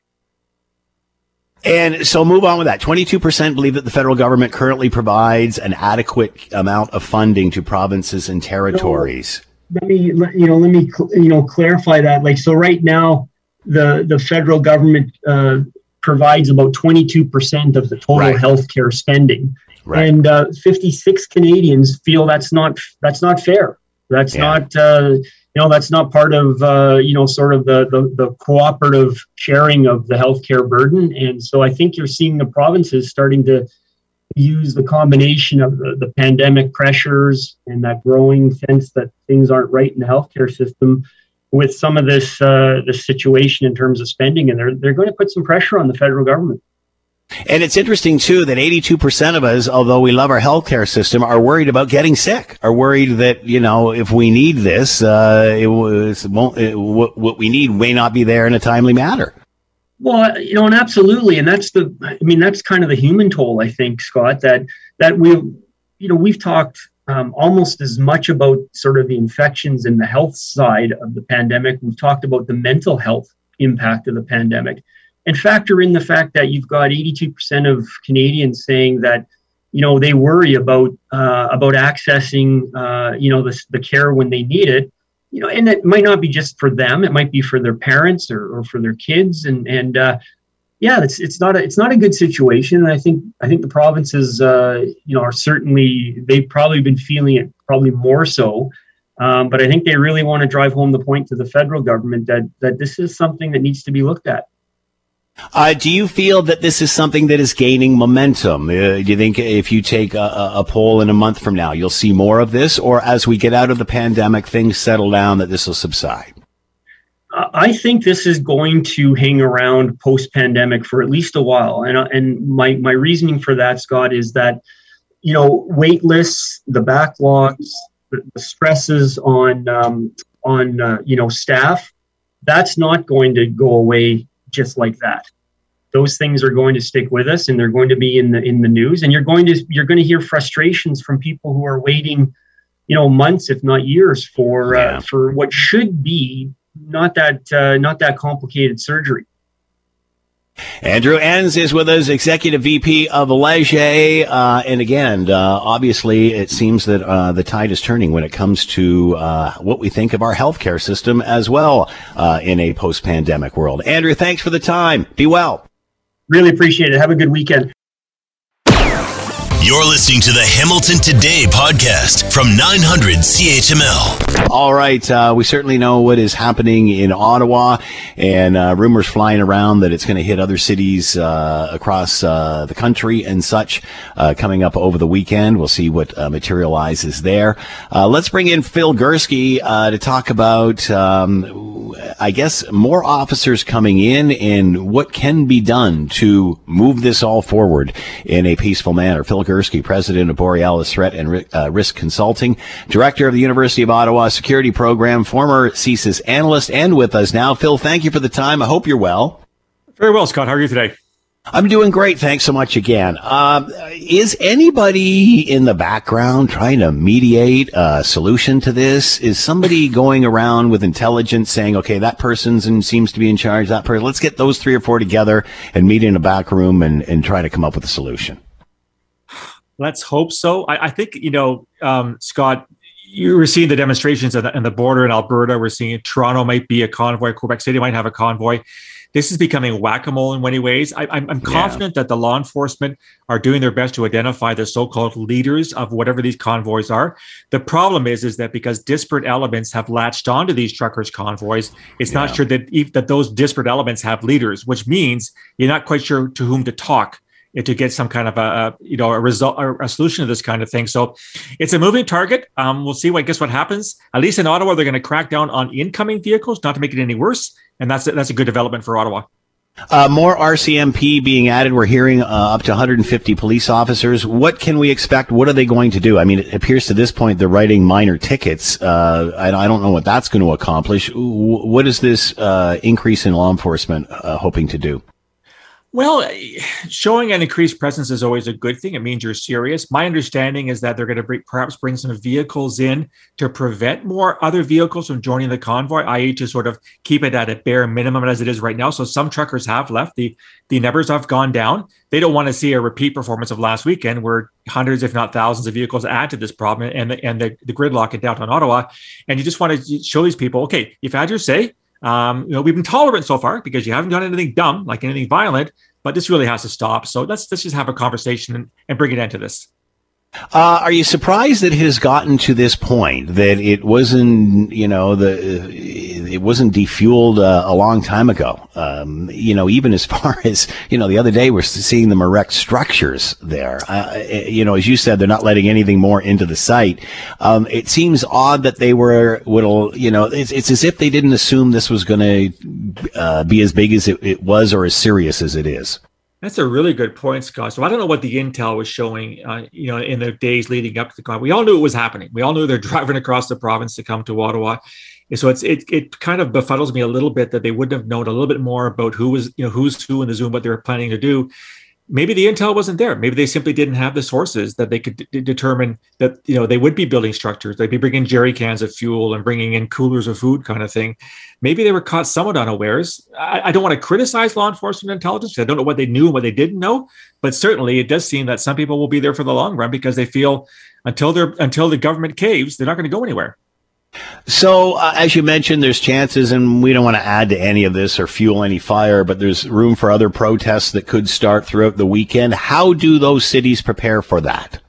And so move on with that. 22% believe that the federal government currently provides an adequate amount of funding to provinces and territories. So, let me you know let me you know clarify that. Like so right now the the federal government uh, provides about 22% of the total right. healthcare spending Right. And uh, 56 Canadians feel that's not that's not fair. That's yeah. not uh, you know that's not part of uh, you know sort of the, the, the cooperative sharing of the healthcare burden. And so I think you're seeing the provinces starting to use the combination of the, the pandemic pressures and that growing sense that things aren't right in the healthcare system with some of this uh, this situation in terms of spending, and they're they're going to put some pressure on the federal government. And it's interesting too that 82% of us, although we love our healthcare system, are worried about getting sick, are worried that, you know, if we need this, uh, it, won't, it, what we need may not be there in a timely manner. Well, you know, and absolutely. And that's the, I mean, that's kind of the human toll, I think, Scott, that, that we, you know, we've talked um, almost as much about sort of the infections and the health side of the pandemic. We've talked about the mental health impact of the pandemic and factor in the fact that you've got 82% of Canadians saying that you know they worry about uh, about accessing uh, you know the, the care when they need it you know and it might not be just for them it might be for their parents or, or for their kids and and uh, yeah it's it's not a it's not a good situation and i think i think the provinces uh, you know are certainly they've probably been feeling it probably more so um, but i think they really want to drive home the point to the federal government that that this is something that needs to be looked at uh, do you feel that this is something that is gaining momentum? Uh, do you think if you take a, a, poll in a month from now, you'll see more of this? Or as we get out of the pandemic, things settle down, that this will subside? I think this is going to hang around post pandemic for at least a while. And, uh, and my, my reasoning for that, Scott, is that, you know, wait lists, the backlogs, the, the stresses on, um, on uh, you know, staff, that's not going to go away just like that those things are going to stick with us and they're going to be in the in the news and you're going to you're going to hear frustrations from people who are waiting you know months if not years for uh, yeah. uh, for what should be not that uh, not that complicated surgery Andrew Enns is with us, Executive VP of Leger. Uh, and again, uh, obviously, it seems that uh, the tide is turning when it comes to uh, what we think of our healthcare system as well uh, in a post pandemic world. Andrew, thanks for the time. Be well. Really appreciate it. Have a good weekend. You're listening to the Hamilton Today podcast from 900 CHML. All right. Uh, we certainly know what is happening in Ottawa and uh, rumors flying around that it's going to hit other cities uh, across uh, the country and such uh, coming up over the weekend. We'll see what uh, materializes there. let's bring in Phil Gurski to talk about, um, I guess, more officers coming in and what can be done to move this all forward in a peaceful manner. Phil Gurski, president of Borealis Threat and uh, Risk Consulting, director of the University of Ottawa Security Program, former CSIS analyst, and with us now. Phil, thank you for the time. I hope you're well. Very well, Scott. How are you today? I'm doing great. Thanks so much again. Uh, is anybody in the background trying to mediate a solution to this? Is somebody going around with intelligence saying, okay, that person's and seems to be in charge, that person, let's get those three or four together and meet in a back room and, and try to come up with a solution? Let's hope so. I, I think you know, um, Scott. You were seeing the demonstrations on the, on the border in Alberta. We're seeing Toronto might be a convoy. Quebec City might have a convoy this is becoming whack-a-mole in many ways. I, am confident yeah. that the law enforcement are doing their best to identify the so-called leaders of whatever these convoys are. The problem is, is that because disparate elements have latched onto these truckers' convoys, it's yeah. not sure that that those disparate elements have leaders, which means you're not quite sure to whom to talk to get some kind of a, you know a result a solution to this kind of thing. So it's a moving target. Um, we'll see what guess what happens. At least in Ottawa, they're going to crack down on incoming vehicles, not to make it any worse, and that's that's a good development for Ottawa. Uh, more RCMP being added. We're hearing uh, up to 150 police officers. What can we expect? What are they going to do? I mean, it appears to this point they're writing minor tickets. Uh, I, I, don't know what that's going to accomplish. What is this uh, increase in law enforcement uh, hoping to do? Well, showing an increased presence is always a good thing. It means you're serious. My understanding is that they're going to bring, perhaps bring some vehicles in to prevent more other vehicles from joining the convoy, i.e., to sort of keep it at a bare minimum as it is right now. So some truckers have left. The the numbers have gone down. They don't want to see a repeat performance of last weekend, where hundreds, if not thousands, of vehicles add to this problem and the, and the, the gridlock in downtown Ottawa. And you just want to show these people, okay, you've had your say um, you know, we've been tolerant so far because you haven't done anything dumb, like anything violent, but this really has to stop. So let's let's just have a conversation and, and bring it into this. Uh, are you surprised that it has gotten to this point that it wasn't, you know, the it wasn't defueled uh, a long time ago? Um, you know, even as far as you know, the other day we're seeing them erect structures there. Uh, you know, as you said, they're not letting anything more into the site. Um, it seems odd that they were, would you know, it's, it's as if they didn't assume this was going to uh, be as big as it, it was or as serious as it is. That's a really good point, Scott. So I don't know what the intel was showing, uh, you know, in the days leading up to the con. We all knew it was happening. We all knew they're driving across the province to come to Ottawa. And so it's it it kind of befuddles me a little bit that they wouldn't have known a little bit more about who was, you know, who's who in the Zoom, what they were planning to do maybe the intel wasn't there. Maybe they simply didn't have the sources that they could d- determine that you know they would be building structures. They'd be bringing jerry cans of fuel and bringing in coolers of food kind of thing. Maybe they were caught somewhat unawares. I, I don't want to criticize law enforcement intelligence. I don't know what they knew and what they didn't know but certainly it does seem that some people will be there for the long run because they feel until they're until the government caves they're not going to go anywhere so, uh, as you mentioned, there's chances, and we don't want to add to any of this or fuel any fire, but there's room for other protests that could start throughout the weekend. How do those cities prepare for that?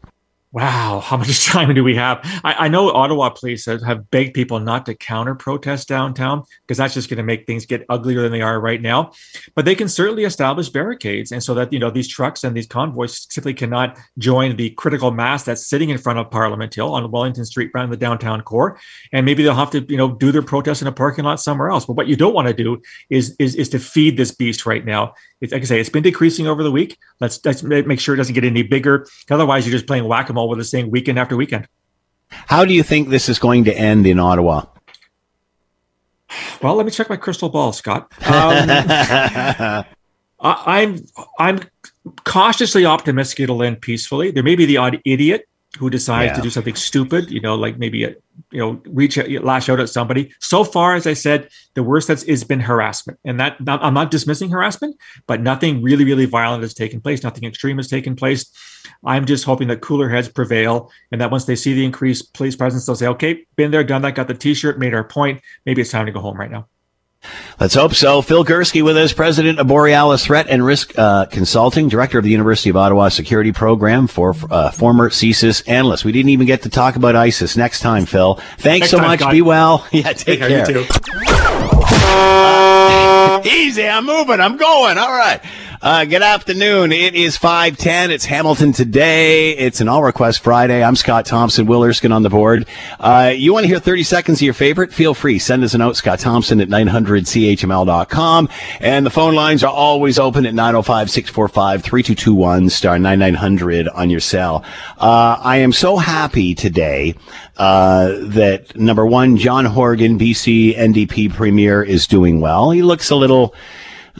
Wow, how much time do we have? I, I know Ottawa police have, have, begged people not to counter protest downtown because that's just going to make things get uglier than they are right now. But they can certainly establish barricades, and so that you know these trucks and these convoys simply cannot join the critical mass that's sitting in front of Parliament Hill on Wellington Street, around the downtown core. And maybe they'll have to you know do their protest in a parking lot somewhere else. But what you don't want to do is is is to feed this beast right now it's, like I say, it's been decreasing over the week. Let's, let's make sure it doesn't get any bigger. Otherwise, you're just playing whack a mole with this thing weekend after weekend. How do you think this is going to end in Ottawa? Well, let me check my crystal ball, Scott. Um, I, I'm I'm cautiously optimistic it'll end peacefully. There may be the odd idiot who decides yeah. to do something stupid, you know, like maybe you know reach out, lash out at somebody. So far, as I said, the worst that's is been harassment, and that not, I'm not dismissing harassment, but nothing really really violent has taken place. Nothing extreme has taken place. I'm just hoping that cooler heads prevail, and that once they see the increased police presence, they'll say, "Okay, been there, done that, got the T-shirt, made our point. Maybe it's time to go home right now." Let's hope so. Phil Gurski with us, president of Borealis Threat and Risk uh, Consulting, director of the University of Ottawa Security Program for uh, former CSIS analyst. We didn't even get to talk about ISIS. Next time, Phil. Thanks Next so time, much. God. Be well. Yeah, take, take care. care. Easy. I'm moving. I'm going. All right. Uh, good afternoon. It is 510. It's Hamilton today. It's an all request Friday. I'm Scott Thompson, Will Erskine on the board. Uh, you want to hear 30 seconds of your favorite? Feel free. Send us a note, Scott Thompson at 900CHML.com. And the phone lines are always open at 905-645-3221 star 9900 on your cell. Uh, I am so happy today, uh, that number one, John Horgan, BC NDP Premier is doing well. He looks a little,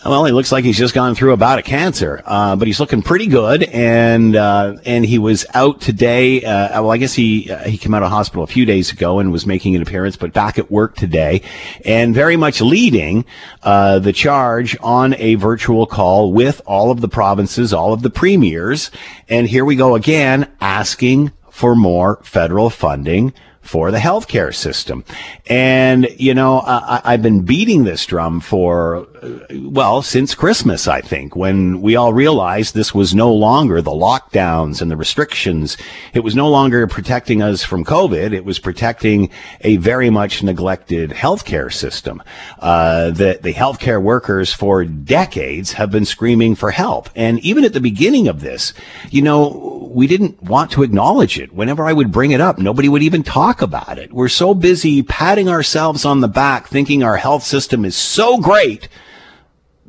well, he looks like he's just gone through a bout of cancer, uh, but he's looking pretty good. And uh, and he was out today. Uh, well, I guess he uh, he came out of hospital a few days ago and was making an appearance, but back at work today, and very much leading uh, the charge on a virtual call with all of the provinces, all of the premiers. And here we go again, asking for more federal funding for the healthcare system. And, you know, I, have been beating this drum for, well, since Christmas, I think, when we all realized this was no longer the lockdowns and the restrictions. It was no longer protecting us from COVID. It was protecting a very much neglected healthcare system. Uh, the, the healthcare workers for decades have been screaming for help. And even at the beginning of this, you know, we didn't want to acknowledge it. Whenever I would bring it up, nobody would even talk about it. We're so busy patting ourselves on the back thinking our health system is so great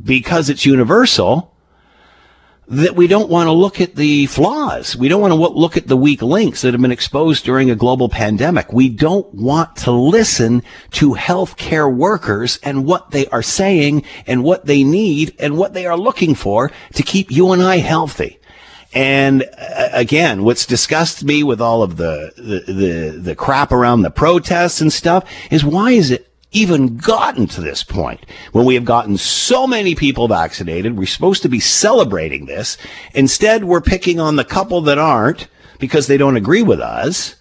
because it's universal that we don't want to look at the flaws. We don't want to look at the weak links that have been exposed during a global pandemic. We don't want to listen to healthcare workers and what they are saying and what they need and what they are looking for to keep you and I healthy. And uh, again, what's disgusted me with all of the, the, the, the crap around the protests and stuff is why is it even gotten to this point when we have gotten so many people vaccinated. We're supposed to be celebrating this. Instead, we're picking on the couple that aren't because they don't agree with us.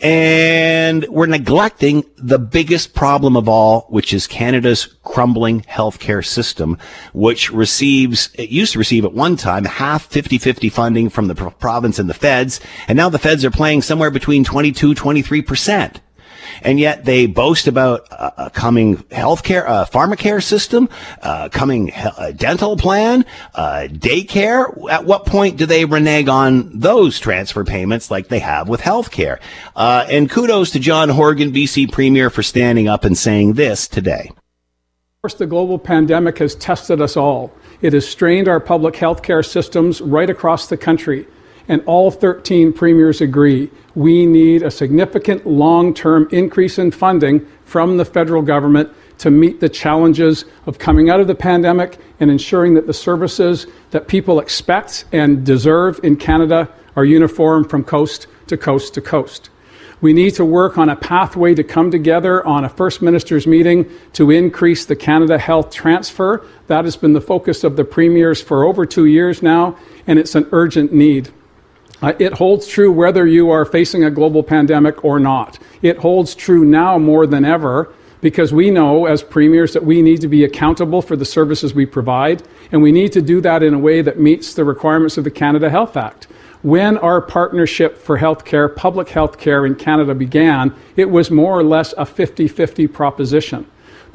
And we're neglecting the biggest problem of all, which is Canada's crumbling healthcare system, which receives, it used to receive at one time half 50-50 funding from the province and the feds. And now the feds are playing somewhere between 22, 23 percent and yet they boast about a, coming healthcare, uh, pharmacare system, uh, coming dental plan, uh, daycare. At what point do they renege on those transfer payments like they have with healthcare? Uh, and kudos to John Horgan, BC Premier, for standing up and saying this today. Of course, the global pandemic has tested us all. It has strained our public health care systems right across the country and all 13 premiers agree we need a significant long term increase in funding from the federal government to meet the challenges of coming out of the pandemic and ensuring that the services that people expect and deserve in Canada are uniform from coast to coast to coast. We need to work on a pathway to come together on a First Minister's meeting to increase the Canada Health transfer. That has been the focus of the premiers for over two years now, and it's an urgent need. Uh, it holds true whether you are facing a global pandemic or not. It holds true now more than ever because we know as premiers that we need to be accountable for the services we provide, and we need to do that in a way that meets the requirements of the Canada Health Act. When our partnership for healthcare, public healthcare in Canada began, it was more or less a 50 50 proposition.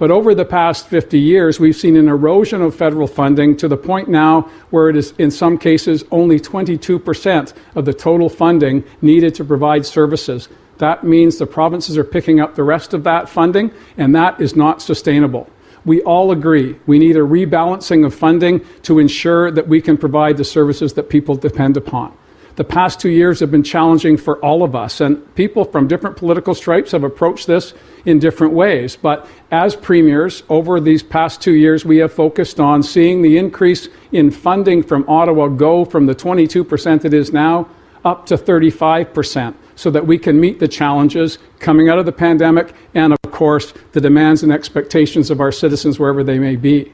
But over the past 50 years, we've seen an erosion of federal funding to the point now where it is, in some cases, only 22% of the total funding needed to provide services. That means the provinces are picking up the rest of that funding, and that is not sustainable. We all agree we need a rebalancing of funding to ensure that we can provide the services that people depend upon. The past two years have been challenging for all of us, and people from different political stripes have approached this in different ways. But as premiers, over these past two years, we have focused on seeing the increase in funding from Ottawa go from the 22% it is now up to 35% so that we can meet the challenges coming out of the pandemic and, of course, the demands and expectations of our citizens wherever they may be.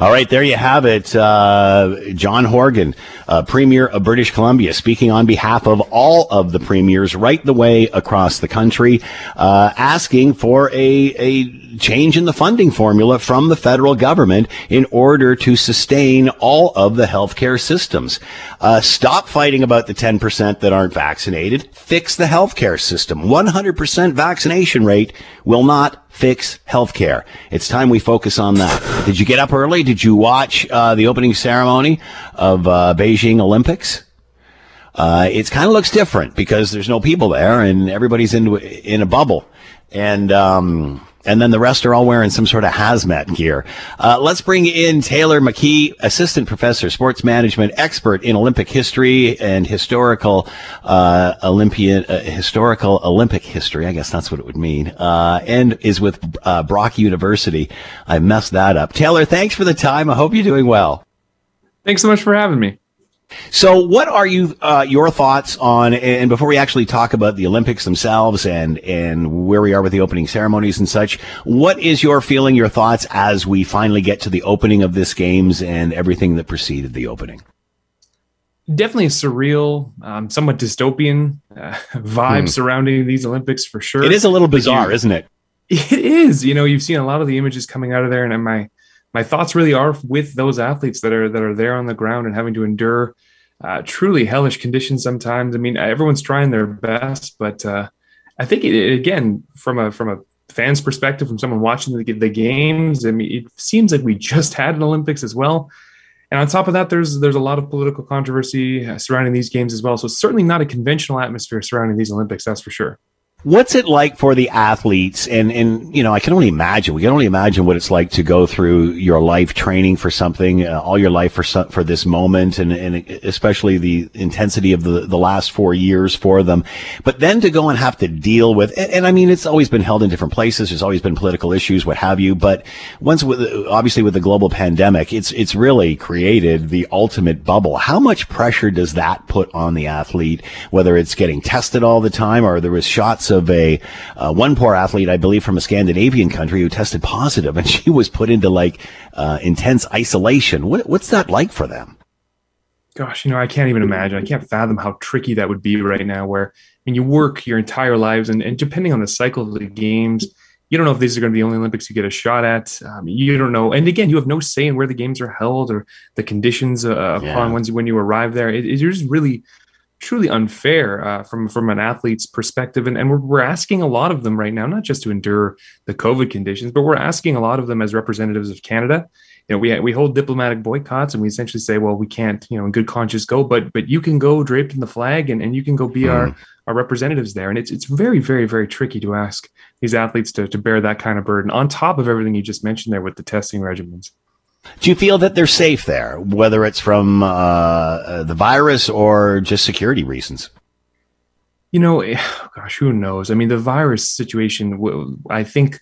All right, there you have it. Uh, John Horgan, uh, Premier of British Columbia, speaking on behalf of all of the premiers right the way across the country, uh, asking for a, a change in the funding formula from the federal government in order to sustain all of the healthcare systems. Uh, stop fighting about the 10% that aren't vaccinated. Fix the healthcare system. 100% vaccination rate will not fix healthcare. It's time we focus on that. Did you get up early? Did you watch uh, the opening ceremony of uh, Beijing Olympics? Uh, it kind of looks different because there's no people there and everybody's in in a bubble. And um, and then the rest are all wearing some sort of hazmat gear. Uh, let's bring in Taylor McKee, assistant professor, sports management expert in Olympic history and historical uh, Olympian uh, historical Olympic history. I guess that's what it would mean. Uh, and is with uh, Brock University. I messed that up. Taylor, thanks for the time. I hope you're doing well. Thanks so much for having me. So, what are you uh, your thoughts on? And before we actually talk about the Olympics themselves and and where we are with the opening ceremonies and such, what is your feeling, your thoughts as we finally get to the opening of this games and everything that preceded the opening? Definitely a surreal, um, somewhat dystopian uh, vibe hmm. surrounding these Olympics for sure. It is a little bizarre, you, isn't it? It is. You know, you've seen a lot of the images coming out of there, and my my thoughts really are with those athletes that are that are there on the ground and having to endure uh, truly hellish conditions sometimes. I mean, everyone's trying their best, but uh, I think it, again, from a from a fan's perspective, from someone watching the, the games, I mean, it seems like we just had an Olympics as well. And on top of that, there's there's a lot of political controversy uh, surrounding these games as well. So it's certainly not a conventional atmosphere surrounding these Olympics, that's for sure. What's it like for the athletes? And, and, you know, I can only imagine, we can only imagine what it's like to go through your life training for something, uh, all your life for some, for this moment and, and especially the intensity of the, the last four years for them. But then to go and have to deal with, and, and I mean, it's always been held in different places. There's always been political issues, what have you. But once with, obviously with the global pandemic, it's, it's really created the ultimate bubble. How much pressure does that put on the athlete, whether it's getting tested all the time or there was shots of a uh, one poor athlete, I believe, from a Scandinavian country who tested positive, and she was put into like uh, intense isolation. What, what's that like for them? Gosh, you know, I can't even imagine. I can't fathom how tricky that would be right now. Where when you work your entire lives, and, and depending on the cycle of the games, you don't know if these are going to be the only Olympics you get a shot at. Um, you don't know, and again, you have no say in where the games are held or the conditions uh, upon when you, when you arrive there. It, it's just really truly unfair uh, from from an athlete's perspective. And, and we're, we're asking a lot of them right now not just to endure the covid conditions but we're asking a lot of them as representatives of canada. You know we we hold diplomatic boycotts and we essentially say well we can't you know in good conscience go but but you can go draped in the flag and, and you can go be mm. our our representatives there. And it's it's very very very tricky to ask these athletes to, to bear that kind of burden on top of everything you just mentioned there with the testing regimens do you feel that they're safe there, whether it's from uh, uh, the virus or just security reasons? You know, gosh, who knows? I mean, the virus situation, I think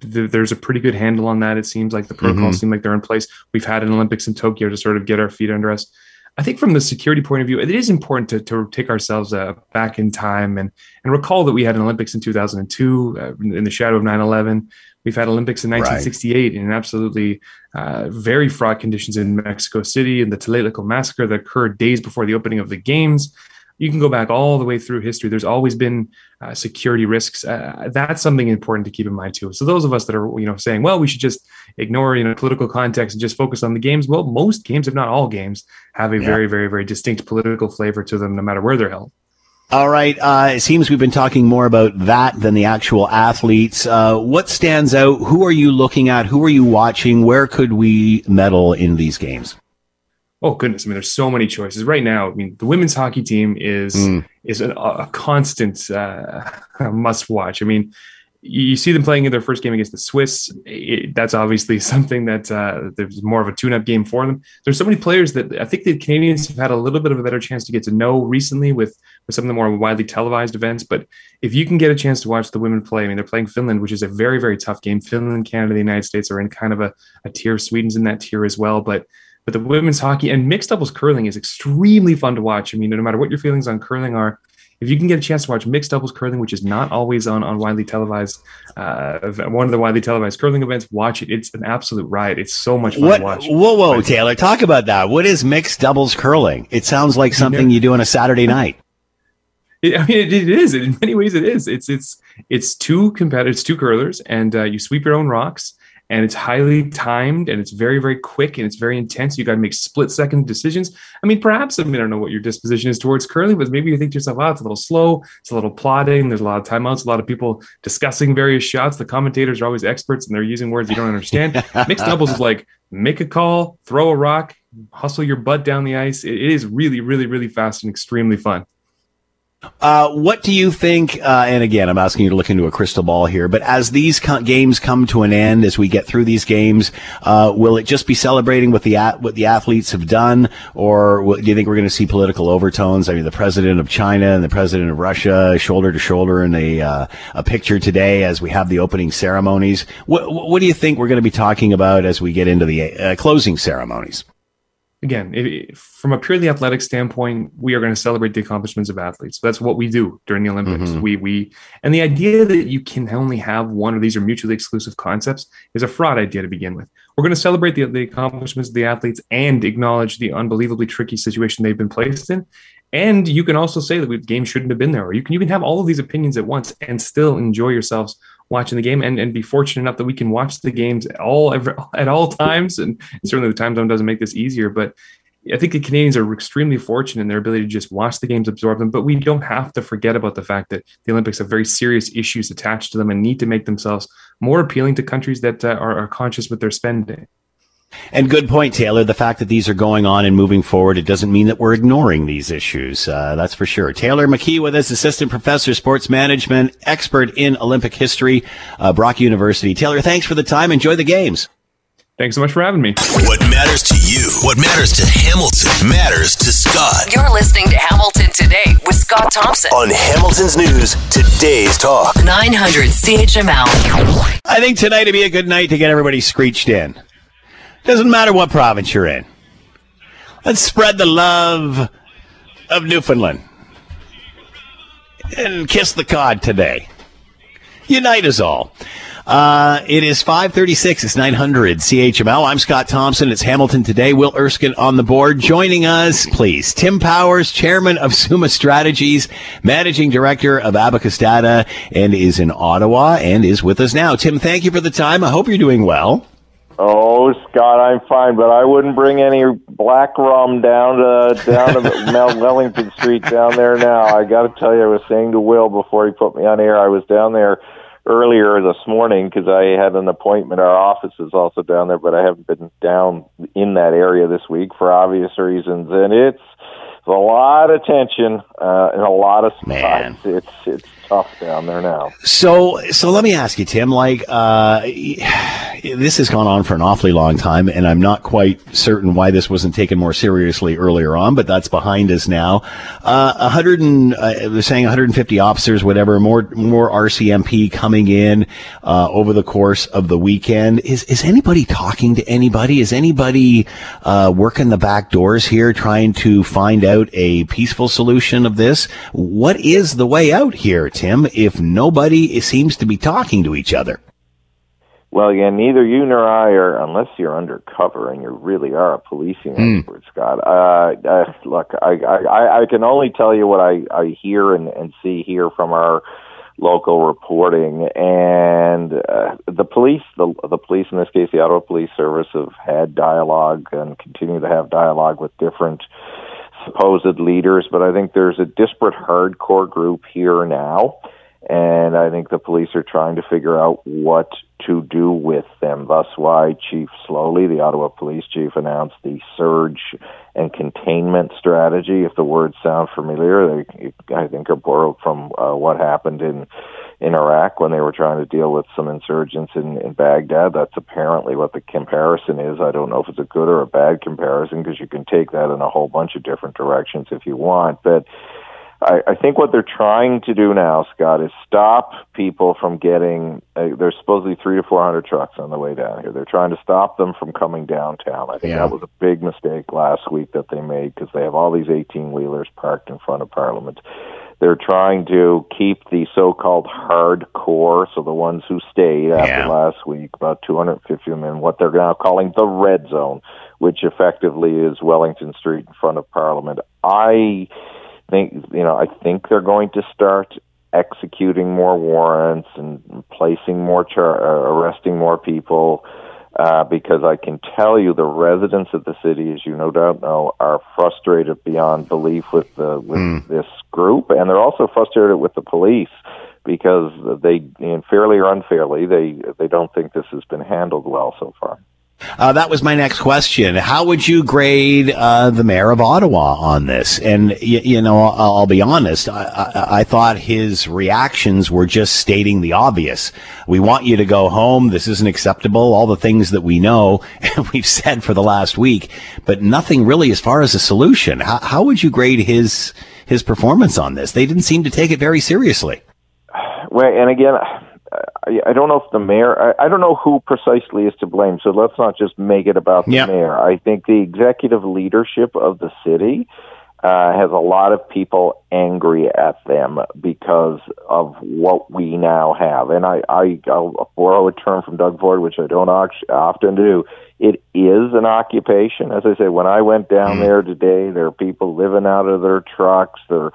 th- there's a pretty good handle on that. It seems like the protocols mm-hmm. seem like they're in place. We've had an Olympics in Tokyo to sort of get our feet under us. I think from the security point of view, it is important to, to take ourselves uh, back in time and, and recall that we had an Olympics in 2002 uh, in the shadow of 9 11. We've had Olympics in 1968 right. in absolutely uh, very fraught conditions in Mexico City and the Tlatelolco massacre that occurred days before the opening of the games. You can go back all the way through history. There's always been uh, security risks. Uh, that's something important to keep in mind too. So those of us that are, you know, saying, well, we should just ignore, you know, political context and just focus on the games. Well, most games, if not all games, have a yeah. very, very, very distinct political flavor to them, no matter where they're held. All right. Uh, it seems we've been talking more about that than the actual athletes. Uh, what stands out? Who are you looking at? Who are you watching? Where could we medal in these games? Oh goodness! I mean, there's so many choices right now. I mean, the women's hockey team is mm. is a, a constant uh, must watch. I mean, you see them playing in their first game against the Swiss. It, that's obviously something that uh, there's more of a tune-up game for them. There's so many players that I think the Canadians have had a little bit of a better chance to get to know recently with with some of the more widely televised events. But if you can get a chance to watch the women play, I mean, they're playing Finland, which is a very very tough game. Finland, Canada, the United States are in kind of a, a tier. Sweden's in that tier as well, but but the women's hockey and mixed doubles curling is extremely fun to watch. I mean, no matter what your feelings on curling are, if you can get a chance to watch mixed doubles curling, which is not always on on widely televised, uh, one of the widely televised curling events, watch it. It's an absolute riot. It's so much fun what, to watch. Whoa, whoa, but, Taylor, talk about that. What is mixed doubles curling? It sounds like something you, know, you do on a Saturday night. It, I mean, it, it is. In many ways, it is. It's it's it's two competitors, two curlers, and uh, you sweep your own rocks and it's highly timed and it's very very quick and it's very intense. You got to make split second decisions. I mean perhaps i mean i don't know what your disposition is towards curling but maybe you think to yourself oh it's a little slow it's a little plodding there's a lot of timeouts a lot of people discussing various shots. The commentators are always experts and they're using words you don't understand. Mixed doubles is like make a call throw a rock hustle your butt down the ice. It is really really really fast and extremely fun uh, what do you think? Uh, and again, I'm asking you to look into a crystal ball here. But as these co- games come to an end, as we get through these games, uh, will it just be celebrating what the what the athletes have done, or do you think we're going to see political overtones? I mean, the president of China and the president of Russia shoulder to shoulder in a uh, a picture today as we have the opening ceremonies. What what do you think we're going to be talking about as we get into the uh, closing ceremonies? Again, if, from a purely athletic standpoint, we are going to celebrate the accomplishments of athletes. That's what we do during the Olympics. Mm-hmm. We we and the idea that you can only have one of these are mutually exclusive concepts is a fraud idea to begin with. We're going to celebrate the, the accomplishments of the athletes and acknowledge the unbelievably tricky situation they've been placed in. And you can also say that the game shouldn't have been there, or you can you can have all of these opinions at once and still enjoy yourselves watching the game and, and be fortunate enough that we can watch the games all every, at all times. And certainly the time zone doesn't make this easier, but I think the Canadians are extremely fortunate in their ability to just watch the games, absorb them, but we don't have to forget about the fact that the Olympics have very serious issues attached to them and need to make themselves more appealing to countries that uh, are, are conscious with their spending. And good point, Taylor. The fact that these are going on and moving forward, it doesn't mean that we're ignoring these issues. Uh, that's for sure. Taylor McKee with us, assistant professor, sports management, expert in Olympic history, uh, Brock University. Taylor, thanks for the time. Enjoy the games. Thanks so much for having me. What matters to you, what matters to Hamilton, matters to Scott. You're listening to Hamilton Today with Scott Thompson On Hamilton's News, today's talk. 900 CHML. I think tonight would be a good night to get everybody screeched in. Doesn't matter what province you're in. Let's spread the love of Newfoundland and kiss the cod today. Unite us all. Uh, it is 536. It's 900 CHML. I'm Scott Thompson. It's Hamilton today. Will Erskine on the board. Joining us, please. Tim Powers, chairman of Summa Strategies, managing director of Abacus Data, and is in Ottawa and is with us now. Tim, thank you for the time. I hope you're doing well. Oh, Scott, I'm fine, but I wouldn't bring any black rum down to down to Mount Wellington Street down there now. I got to tell you, I was saying to Will before he put me on air, I was down there earlier this morning because I had an appointment. Our office is also down there, but I haven't been down in that area this week for obvious reasons, and it's a lot of tension uh, and a lot of Man. It's it's tough down there now. So, so let me ask you, Tim. Like, uh, this has gone on for an awfully long time, and I'm not quite certain why this wasn't taken more seriously earlier on. But that's behind us now. Uh, 100 and uh, they're saying 150 officers, whatever. More, more RCMP coming in uh, over the course of the weekend. Is is anybody talking to anybody? Is anybody uh, working the back doors here, trying to find out a peaceful solution of this? What is the way out here, Tim? If nobody seems to be talking to each other. Well, yeah, neither you nor I are, unless you're undercover and you really are a policing Hmm. expert, Scott. Uh, uh, look, I, I, I can only tell you what I, I hear and, and see here from our local reporting. And uh, the police, the, the police in this case, the Ottawa Police Service, have had dialogue and continue to have dialogue with different supposed leaders. But I think there's a disparate hardcore group here now. And I think the police are trying to figure out what to do with them. Thus, why Chief Sloly, the Ottawa Police Chief, announced the surge and containment strategy. If the words sound familiar, they, I think, are borrowed from uh, what happened in in Iraq when they were trying to deal with some insurgents in, in Baghdad. That's apparently what the comparison is. I don't know if it's a good or a bad comparison because you can take that in a whole bunch of different directions if you want, but. I, I think what they're trying to do now, Scott, is stop people from getting. Uh, there's supposedly three to four hundred trucks on the way down here. They're trying to stop them from coming downtown. I think Yeah. that was a big mistake last week that they made because they have all these eighteen wheelers parked in front of Parliament. They're trying to keep the so-called hardcore, so the ones who stayed after Yeah. last week, about 250 of them in what they're now calling the red zone, which effectively is Wellington Street in front of Parliament. I think you know I think they're going to start executing more warrants and placing more char- uh, arresting more people uh, because I can tell you the residents of the city, as you no doubt know, are frustrated beyond belief with the with this group, and they're also frustrated with the police because they, and fairly or unfairly, they they don't think this has been handled well so far. Uh, that was my next question. How would you grade uh, the mayor of Ottawa on this? And y- you know, I'll, I'll be honest. I, I, I thought his reactions were just stating the obvious. We want you to go home. This isn't acceptable. All the things that we know and we've said for the last week, but nothing really as far as a solution. How, how would you grade his his performance on this? They didn't seem to take it very seriously. Well, and again, I I don't know if the mayor, I, I don't know who precisely is to blame. So let's not just make it about the Yeah. mayor. I think the executive leadership of the city uh, has a lot of people angry at them because of what we now have. And I, I, I'll borrow a term from Doug Ford, which I don't often do. It is an occupation. As I say, when I went down there today, there are people living out of their trucks. They're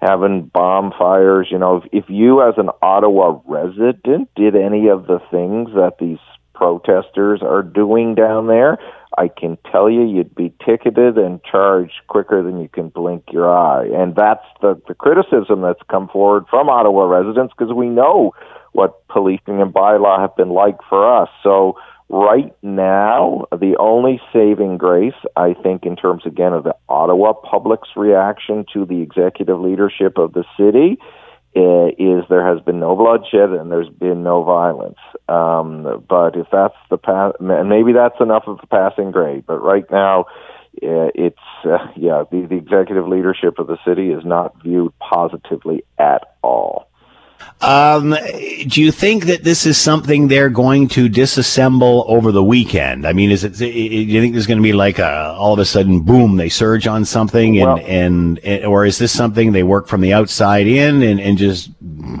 having bomb fires. You know, if, if you as an Ottawa resident did any of the things that these protesters are doing down there, I can tell you you'd be ticketed and charged quicker than you can blink your eye. And that's the, the criticism that's come forward from Ottawa residents because we know what policing and bylaw have been like for us. So right now, the only saving grace, I think, in terms again of the Ottawa public's reaction to the executive leadership of the city, uh, is there has been no bloodshed and there's been no violence. Um, but if that's the path, and maybe that's enough of a passing grade. But right now, uh, it's uh, yeah, the, the executive leadership of the city is not viewed positively at all. Um, do you think that this is something they're going to disassemble over the weekend? I mean, is it? Do you think there's going to be like a all of a sudden boom they surge on something and Well- and, and or is this something they work from the outside in and, and just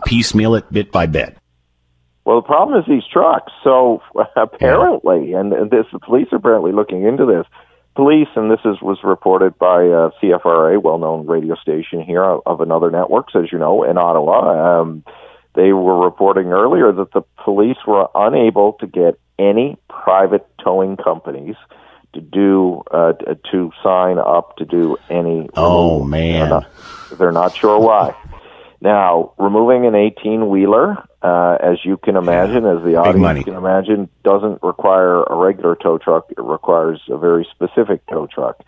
piecemeal it bit by bit? Well, the problem is these trucks. So apparently, and and this the police are apparently looking into this. Police, and this is was reported by uh, CFRA, well-known radio station here of, of another networks, as you know, in Ottawa. Um, they were reporting earlier that the police were unable to get any private towing companies to do uh, to sign up to do any. Oh man, They're not, they're not sure why. Now, removing an 18 wheeler, uh, as you can imagine, as the audience can imagine, doesn't require a regular tow truck. It requires a very specific tow truck.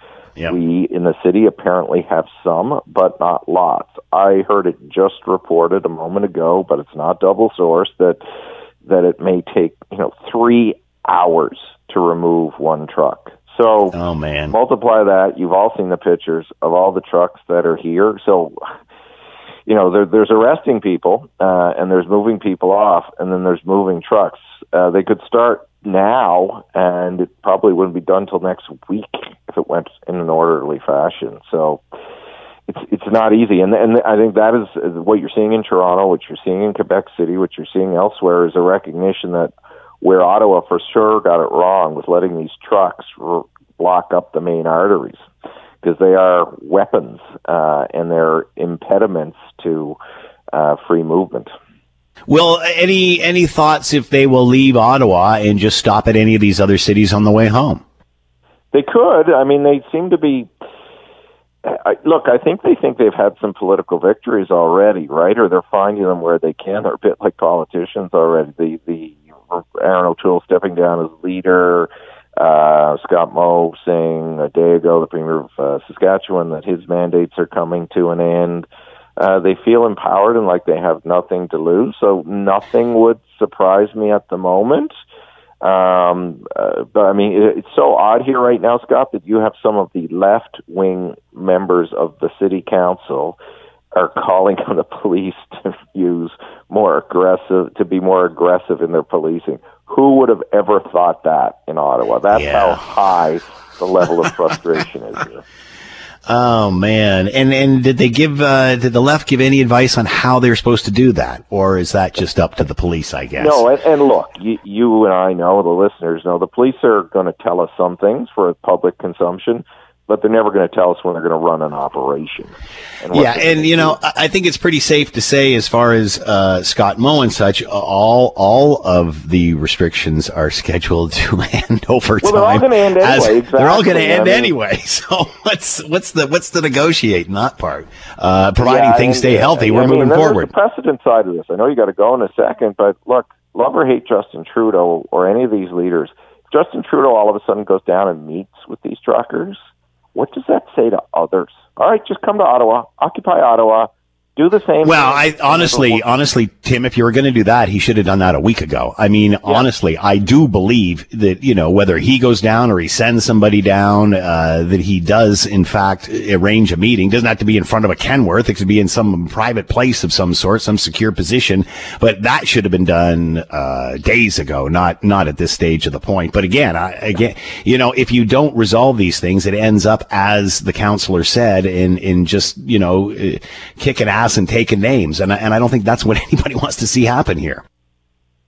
We in the city apparently have some, but not lots. I heard it just reported a moment ago, but it's not double sourced that that it may take you know three hours to remove one truck. So, oh man, multiply that. You've all seen the pictures of all the trucks that are here. So, you know, there, there's arresting people uh, and there's moving people off, and then there's moving trucks. Uh, they could start now, and it probably wouldn't be done till next week if it went in an orderly fashion. So, it's it's not easy, and and I think that is what you're seeing in Toronto, what you're seeing in Quebec City, what you're seeing elsewhere is a recognition that where Ottawa for sure got it wrong was letting these trucks r- block up the main arteries because they are weapons uh, and they're impediments to uh, free movement. Well, any any thoughts if they will leave Ottawa and just stop at any of these other cities on the way home? They could. I mean, they seem to be. I, look, I think they think they've had some political victories already, right? Or they're finding them where they can. They're a bit like politicians already. The the Erin O'Toole stepping down as leader, uh, Scott Moe saying a day ago, the premier of uh, Saskatchewan, that his mandates are coming to an end. Uh, they feel empowered and like they have nothing to lose. So nothing would surprise me at the moment. Um, uh, but I mean, it, it's so odd here right now, Scott, that you have some of the left wing members of the city council are calling on the police to use more aggressive, to be more aggressive in their policing. Who would have ever thought that in Ottawa? That's how high the level of frustration is here. Oh man! And and did they give uh, did the left give any advice on how they're supposed to do that, or is that just up to the police? I guess. No, and, and look, you, you and I know, the listeners know, the police are going to tell us some things for public consumption, but they're never going to tell us when they're going to run an operation. And Yeah, and you know, I think it's pretty safe to say, as far as uh, Scott Moe and such, all all of the restrictions are scheduled to end over Well, time. they're all gonna end as- anyway, They're all going to exactly. I mean- anyway. So what's what's the what's the negotiate in that part? Uh, providing Yeah, things and, stay healthy, we're moving and then there's forward. The precedent side of this. I know you got to go in a second, but look, love or hate Justin Trudeau or any of these leaders, Justin Trudeau all of a sudden goes down and meets with these truckers. What does that say to others? All right, just come to Ottawa, occupy Ottawa, do the same. Well. I honestly, honestly, Tim, if you were going to do that, he should have done that a week ago. I mean, honestly, I do believe that you know whether he goes down or he sends somebody down, uh, that he does in fact arrange a meeting. Doesn't have to be in front of a Kenworth. It could be in some private place of some sort, some secure position. But that should have been done uh, days ago, not not at this stage of the point. But again, I, again, you know, if you don't resolve these things, it ends up as the counselor said, in in just you know kicking ass and taking names, and I, and I don't think that's what anybody wants to see happen here.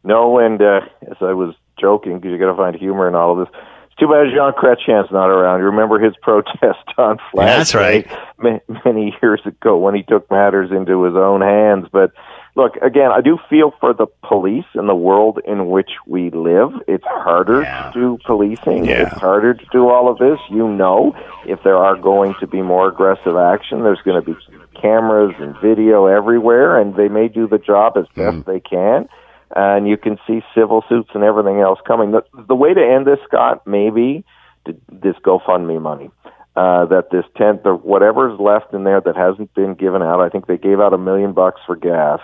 No, and uh, as I was joking, because you got to find humor in all of this. It's too bad Jean Chrétien's not around. You remember his protest on Flag That's right. Day ma- many years ago when he took matters into his own hands. But look, again, I do feel for the police and the world in which we live. It's harder to do policing. It's harder to do all of this. You know, if there are going to be more aggressive action, there's going to be cameras and video everywhere, and they may do the job as best mm. they can. and you can see civil suits and everything else coming. The, the way to end this, Scott, maybe to, this GoFundMe money. Uh, that this tenth or whatever's left in there that hasn't been given out, I think they gave out a million bucks for gas,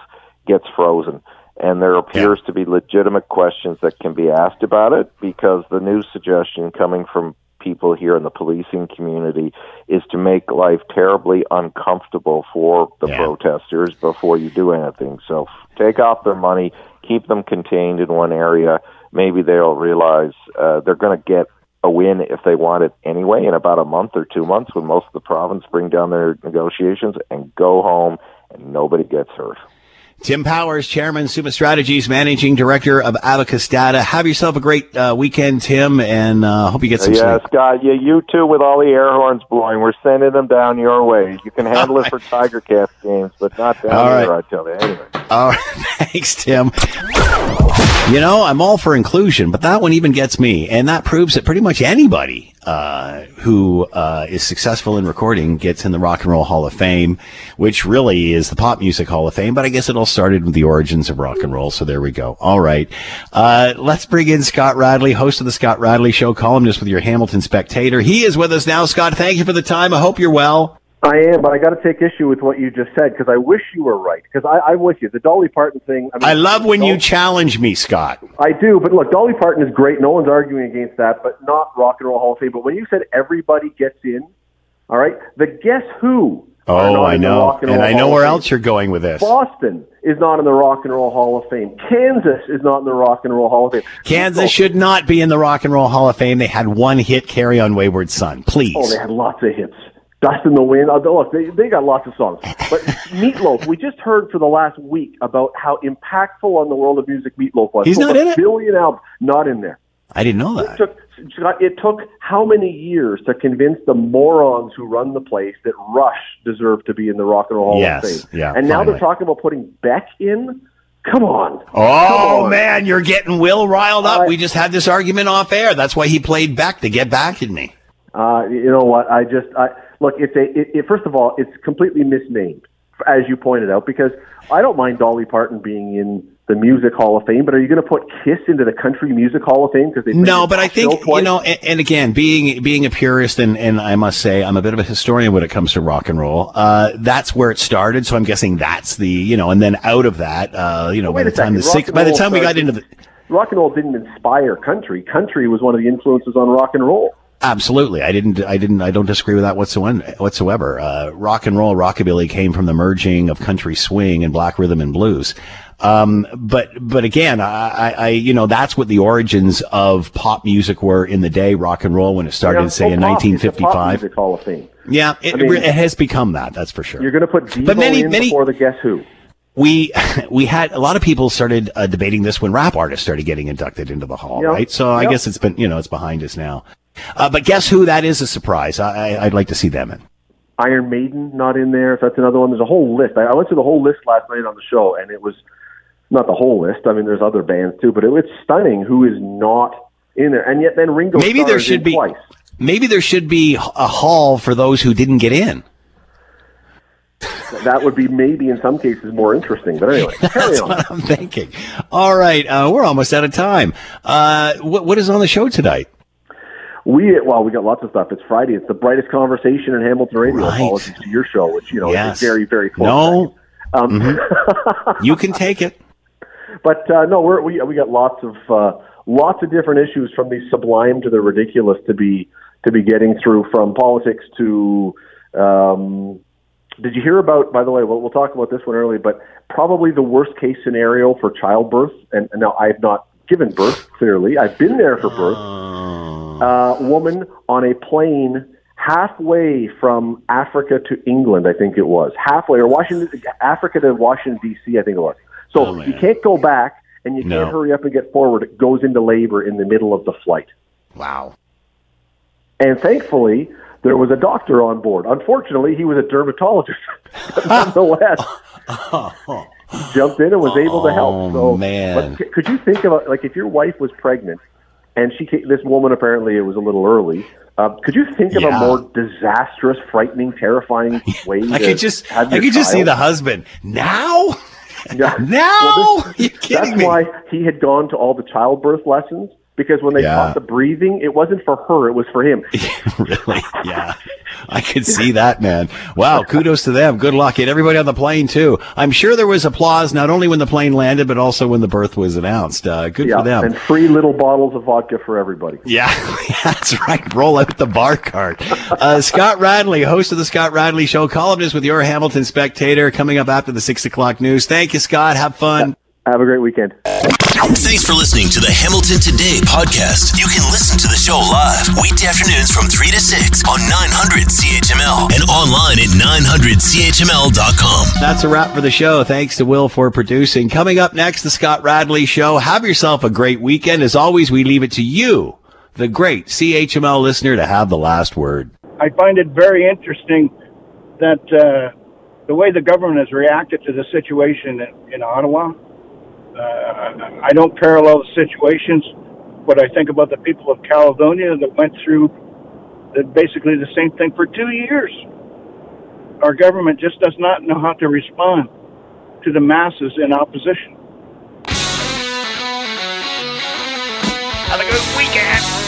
gets frozen. And there appears to be legitimate questions that can be asked about it because the new suggestion coming from people here in the policing community is to make life terribly uncomfortable for the protesters before you do anything. So f- take off their money, keep them contained in one area. Maybe they'll realize uh, they're going to get a win if they want it anyway in about a month or two months when most of the province bring down their negotiations and go home and nobody gets hurt. Tim Powers, Chairman, Summa Strategies, Managing Director of Abacus Data. Have yourself a great uh, weekend, Tim, and uh, hope you get some yeah, sleep. Scott. Yeah, you too with all the air horns blowing. We're sending them down your way. You can handle it for Tiger Cats games, but not down All here, right. I tell you. Anyway. All right, thanks, Tim. You know, I'm all for inclusion, but that one even gets me, and that proves that pretty much anybody uh, who uh, is successful in recording gets in the Rock and Roll Hall of Fame, which really is the Pop Music Hall of Fame. But I guess it all started with the origins of rock and roll. So there we go. All right, uh, let's bring in Scott Radley, host of the Scott Radley Show, columnist with your Hamilton Spectator. He is with us now. Scott, thank you for the time. I hope you're well. I am, but I got to take issue with what you just said because I wish you were right. Because I'm with you. The Dolly Parton thing. I, mean, I love when you challenge me, Scott. I do, but look, Dolly Parton is great. No one's arguing against that, but not Rock and Roll Hall of Fame. But when you said everybody gets in, all right, the Guess Who. Oh, I know, and Roll I know Hall where else you're going with this. Boston is not in the Rock and Roll Hall of Fame. Kansas is not in the Rock and Roll Hall of Fame. Kansas should not be in the Rock and Roll Hall of Fame. They had one hit, "Carry On Wayward Son." Please. Oh, they had lots of hits. Dust in the Wind. Look, they, they got lots of songs. But Meatloaf, we just heard for the last week about how impactful on the world of music Meatloaf was. He's Sold not a in it? Billion albums, not in there. I didn't know It that. took, it took how many years to convince the morons who run the place that Rush deserved to be in the Rock and Roll Hall Yes, of Fame? yeah, And now finally. they're talking about putting Beck in? Come on. Oh Come on. man, you're getting Will riled up. we just had this argument off air. That's why he played back to get back at me. Uh, you know what? I just I look. It's a. It, it, first of all, it's completely misnamed, as you pointed out, because I don't mind Dolly Parton being in the Music Hall of Fame, but are you going to put Kiss into the Country Music Hall of Fame because they No, but I think you twice? know, and, and again, being being a purist, and, and I must say, I'm a bit of a historian when it comes to rock and roll. Uh, that's where it started, so I'm guessing that's the you know, and then out of that, uh, you know, by the time the second, six, by the time we got into the rock and roll didn't inspire country. Country was one of the influences on rock and roll. Absolutely, I didn't. I didn't. I don't disagree with that whatsoever. Whatsoever. Uh, rock and roll, rockabilly came from the merging of country swing and black rhythm and blues. Um, but but again, I, I, you know that's what the origins of pop music were in the day. Rock and roll when it started, know, say in pop- it's the Pop 1955. Music Hall of Fame. Yeah, it, I mean- it has become that. That's for sure. You're going to put Devo But many- in many- before the Guess Who. we we had a lot of people started uh, debating this when rap artists started getting inducted into the hall, Yeah. right? So I Yeah. guess it's been you know it's behind us now. Uh, but guess who? That is a surprise. I, I, I'd like to see them in. Iron Maiden not in there. So that's another one. There's a whole list. I, I went through the whole list last night on the show, and it was not the whole list. I mean, there's other bands too, but it, it's stunning who is not in there. And yet, then Ringo. Maybe there should be twice. maybe there should be a hall for those who didn't get in. That would be maybe in some cases more interesting. But anyway, carry That's on. what I'm thinking. All right, uh, we're almost out of time. Uh, what, what is on the show tonight? We well, we got lots of stuff. It's Friday. It's the brightest conversation in Hamilton radio. Right. Apologies to your show, which you know Yes. is very very close. No, Um, Mhm. you can take it. But uh, no, we're, we we got lots of uh, lots of different issues from the sublime to the ridiculous to be to be getting through from politics to. Um, did you hear about? By the way, we'll, we'll talk about this one early, but probably the worst case scenario for childbirth. And, and now I've not given birth. Clearly, I've been there for birth. Uh, woman on a plane halfway from Africa to England, I think it was halfway, or Washington, Africa to Washington D.C. I think it was. So oh, you can't go back, and you No. can't hurry up and get forward. It goes into labor in the middle of the flight. Wow. And thankfully, there was a doctor on board. Unfortunately, he was a dermatologist. but nonetheless, he jumped in and was able to help. Oh, so, Oh, man. but c- could you think about like if your wife was pregnant and she this woman apparently it was a little early. Uh, could you think of a more disastrous, frightening, terrifying way? I could just I could just see the husband now. Yeah. No, Well, this- that's why he had gone to all the childbirth lessons because when they Yeah. taught the breathing, it wasn't for her; it was for him. really? Yeah. I could see that, man. Wow. Kudos to them. Good luck. And everybody on the plane, too. I'm sure there was applause not only when the plane landed, but also when the birth was announced. Uh, good yeah, for them. and free little bottles of vodka for everybody. Yeah, that's right. Roll out the bar cart. Uh, Scott Radley, host of the Scott Radley Show, columnist with your Hamilton Spectator, coming up after the six o'clock news. Thank you, Scott. Have fun. Have a great weekend. Thanks for listening to the Hamilton Today podcast. You can listen to the show live weekday afternoons from 3 to 6 on 900 CHML and online at 900CHML.com. That's a wrap for the show. Thanks to Will for producing. Coming up next, the Scott Radley Show. Have yourself a great weekend. As always, we leave it to you, the great CHML listener, to have the last word. I find it very interesting that uh, the way the government has reacted to the situation in, in Ottawa. Uh, I don't parallel the situations, but I think about the people of Caledonia that went through the, basically the same thing for two years. Our government just does not know how to respond to the masses in opposition. Have a good weekend.